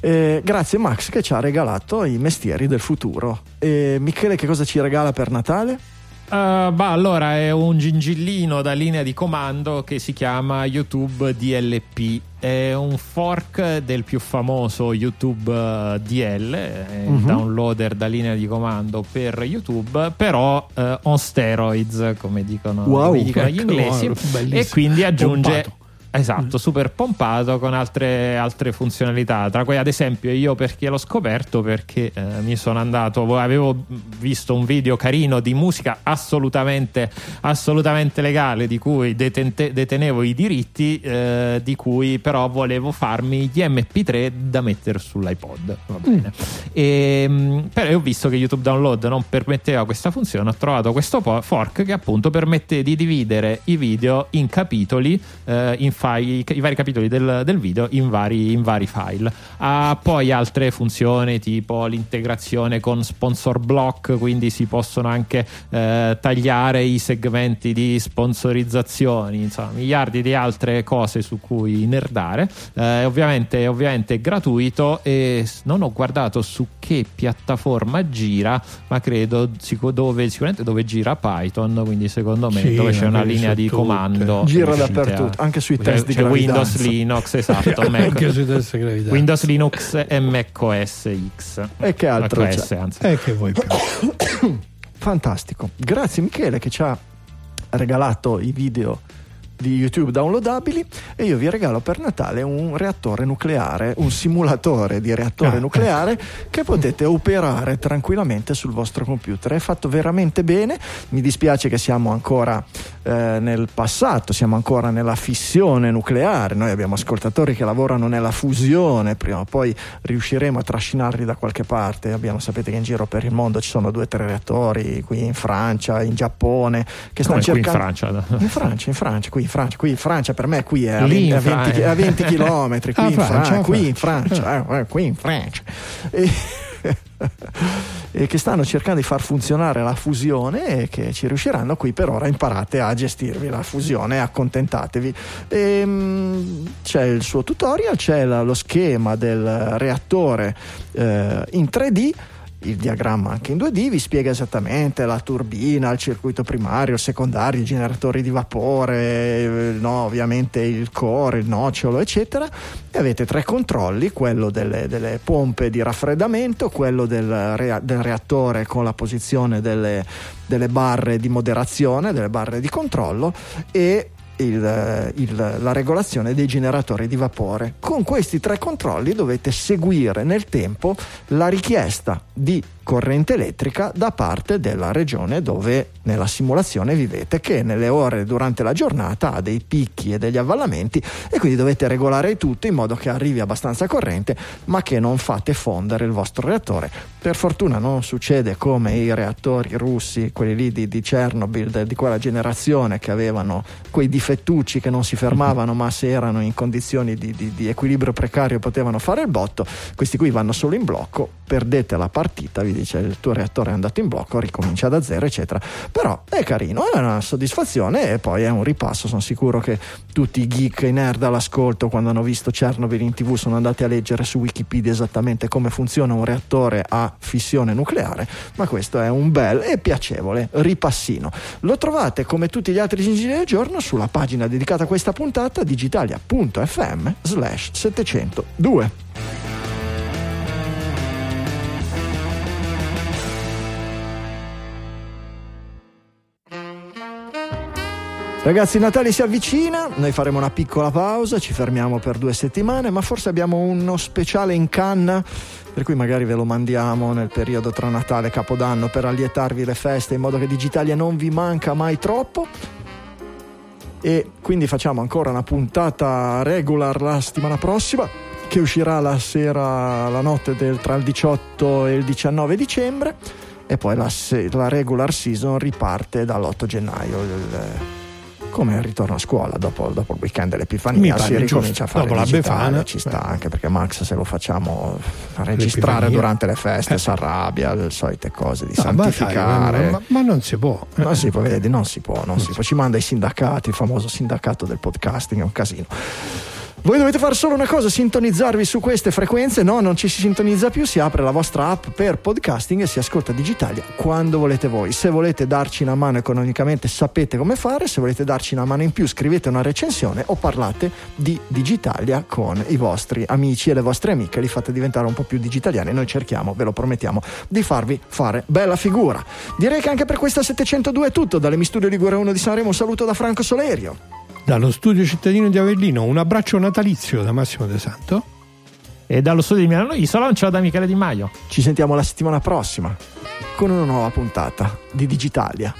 Eh, grazie Max che ci ha regalato i mestieri del futuro. E Michele che cosa ci regala per Natale? Uh, bah, allora è un gingillino da linea di comando che si chiama YouTube DLP. È un fork del più famoso YouTube eh, DL, è il Mhm. downloader da linea di comando per YouTube, però eh, on steroids, come dicono, Wow, come dicono gli ecco, inglesi. bellissimo. E quindi aggiunge. Pompato. Esatto, super pompato con altre, altre funzionalità. Tra cui, ad esempio, io perché l'ho scoperto? Perché eh, mi sono andato, avevo visto un video carino di musica assolutamente, assolutamente legale, di cui detente- detenevo i diritti, eh, di cui però volevo farmi gli MP3 da mettere sull'iPod. Va bene. E, mh, però ho visto che YouTube Download non permetteva questa funzione. Ho trovato questo fork che appunto permette di dividere i video in capitoli, eh, in file, i vari capitoli del, del video in vari, in vari file. Ha poi altre funzioni tipo l'integrazione con sponsor block, quindi si possono anche eh, tagliare i segmenti di sponsorizzazioni, insomma, miliardi di altre cose su cui nerdare. Eh, ovviamente, ovviamente è gratuito e non ho guardato su che piattaforma gira, ma credo dove, sicuramente dove gira Python, quindi secondo me Sì, dove c'è una linea di tutte. comando. Gira dappertutto, anche sui test di c'è Windows. Linux, esatto, Mac-. Windows Linux e Mac OS X. E che altro Mac OS, c'è? anzi. Eh, che vuoi più? Fantastico. Grazie Michele che ci ha regalato i video di YouTube downloadabili e io vi regalo per Natale un reattore nucleare, un simulatore di reattore Ah, nucleare che potete operare tranquillamente sul vostro computer. È fatto veramente bene. Mi dispiace che siamo ancora eh, nel passato, siamo ancora nella fissione nucleare. Noi abbiamo ascoltatori che lavorano nella fusione, prima o poi riusciremo a trascinarli da qualche parte. Abbiamo, sapete che in giro per il mondo ci sono due o tre reattori, qui in Francia, in Giappone, che stanno qui in cercando... Francia. In Francia, in Francia, qui in Francia, qui in Francia per me qui è a, Lì 20, in a 20 Fra- a 20 chilometri, qui Ah, in Francia, Francia, ah, qui in Francia. Eh, eh, qui in Francia. E, e che stanno cercando di far funzionare la fusione e che ci riusciranno qui per ora imparate a gestirvi la fusione, accontentatevi. Ehm, c'è il suo tutorial, c'è la- lo schema del reattore eh, in 3D il diagramma anche in 2D vi spiega esattamente la turbina, il circuito primario, il secondario, i generatori di vapore, eh, no, ovviamente il core, il nocciolo, eccetera. E avete tre controlli: quello delle, delle pompe di raffreddamento, quello del, rea- del reattore con la posizione delle, delle barre di moderazione, delle barre di controllo e il- il- la regolazione dei generatori di vapore. Con questi tre controlli dovete seguire nel tempo la richiesta di corrente elettrica da parte della regione dove nella simulazione vivete che nelle ore durante la giornata ha dei picchi e degli avvallamenti e quindi dovete regolare tutto in modo che arrivi abbastanza corrente ma che non fate fondere il vostro reattore. Per fortuna non succede come i reattori russi, quelli lì di, di Chernobyl, di quella generazione che avevano quei difettucci che non si fermavano ma se erano in condizioni di, di, di equilibrio precario potevano fare il botto, questi qui vanno solo in blocco, perdete la partita, vi dice il tuo reattore è andato in blocco, ricomincia da zero eccetera però è carino, è una soddisfazione e poi è un ripasso. Sono sicuro che tutti i geek e nerd all'ascolto, quando hanno visto Chernobyl in tv, sono andati a leggere su Wikipedia esattamente come funziona un reattore a fissione nucleare. Ma questo è un bel e piacevole ripassino. Lo trovate come tutti gli altri gingili del giorno sulla pagina dedicata a questa puntata digitalia.fm slash 702. Ragazzi, Natale si avvicina, noi faremo una piccola pausa, ci fermiamo per due settimane, ma forse abbiamo uno speciale in canna, per cui magari ve lo mandiamo nel periodo tra Natale e Capodanno per allietarvi le feste in modo che Digitalia non vi manca mai troppo. E quindi facciamo ancora una puntata regular la settimana prossima, che uscirà la sera, la notte del, tra il 18 e il 19 dicembre, e poi la, la regular season riparte dall'8 gennaio. Il, come il ritorno a scuola dopo, dopo il weekend dell'Epifania si ricomincia a fare dopo la befana ci sta anche perché Max se lo facciamo registrare durante le feste eh. si arrabbia le solite cose di no, santificare ma, ma, ma, non si può non si può vedi non si può non, non si può. Ci manda i sindacati il famoso sindacato del podcasting è un casino voi dovete fare solo una cosa, sintonizzarvi su queste frequenze, no, non ci si sintonizza più, si apre la vostra app per podcasting e si ascolta Digitalia quando volete voi. Se volete darci una mano economicamente sapete come fare, se volete darci una mano in più scrivete una recensione o parlate di Digitalia con i vostri amici e le vostre amiche, li fate diventare un po' più digitaliani. Noi cerchiamo, ve lo promettiamo, di farvi fare bella figura. Direi che anche per questa 702 è tutto, dalle Mi Studio Ligure 1 di Sanremo un saluto da Franco Solerio. Dallo studio cittadino di Avellino un abbraccio natalizio da Massimo De Santo. E dallo studio di Milano Isola un ciao da Michele Di Maio. Ci sentiamo la settimana prossima con una nuova puntata di Digitalia.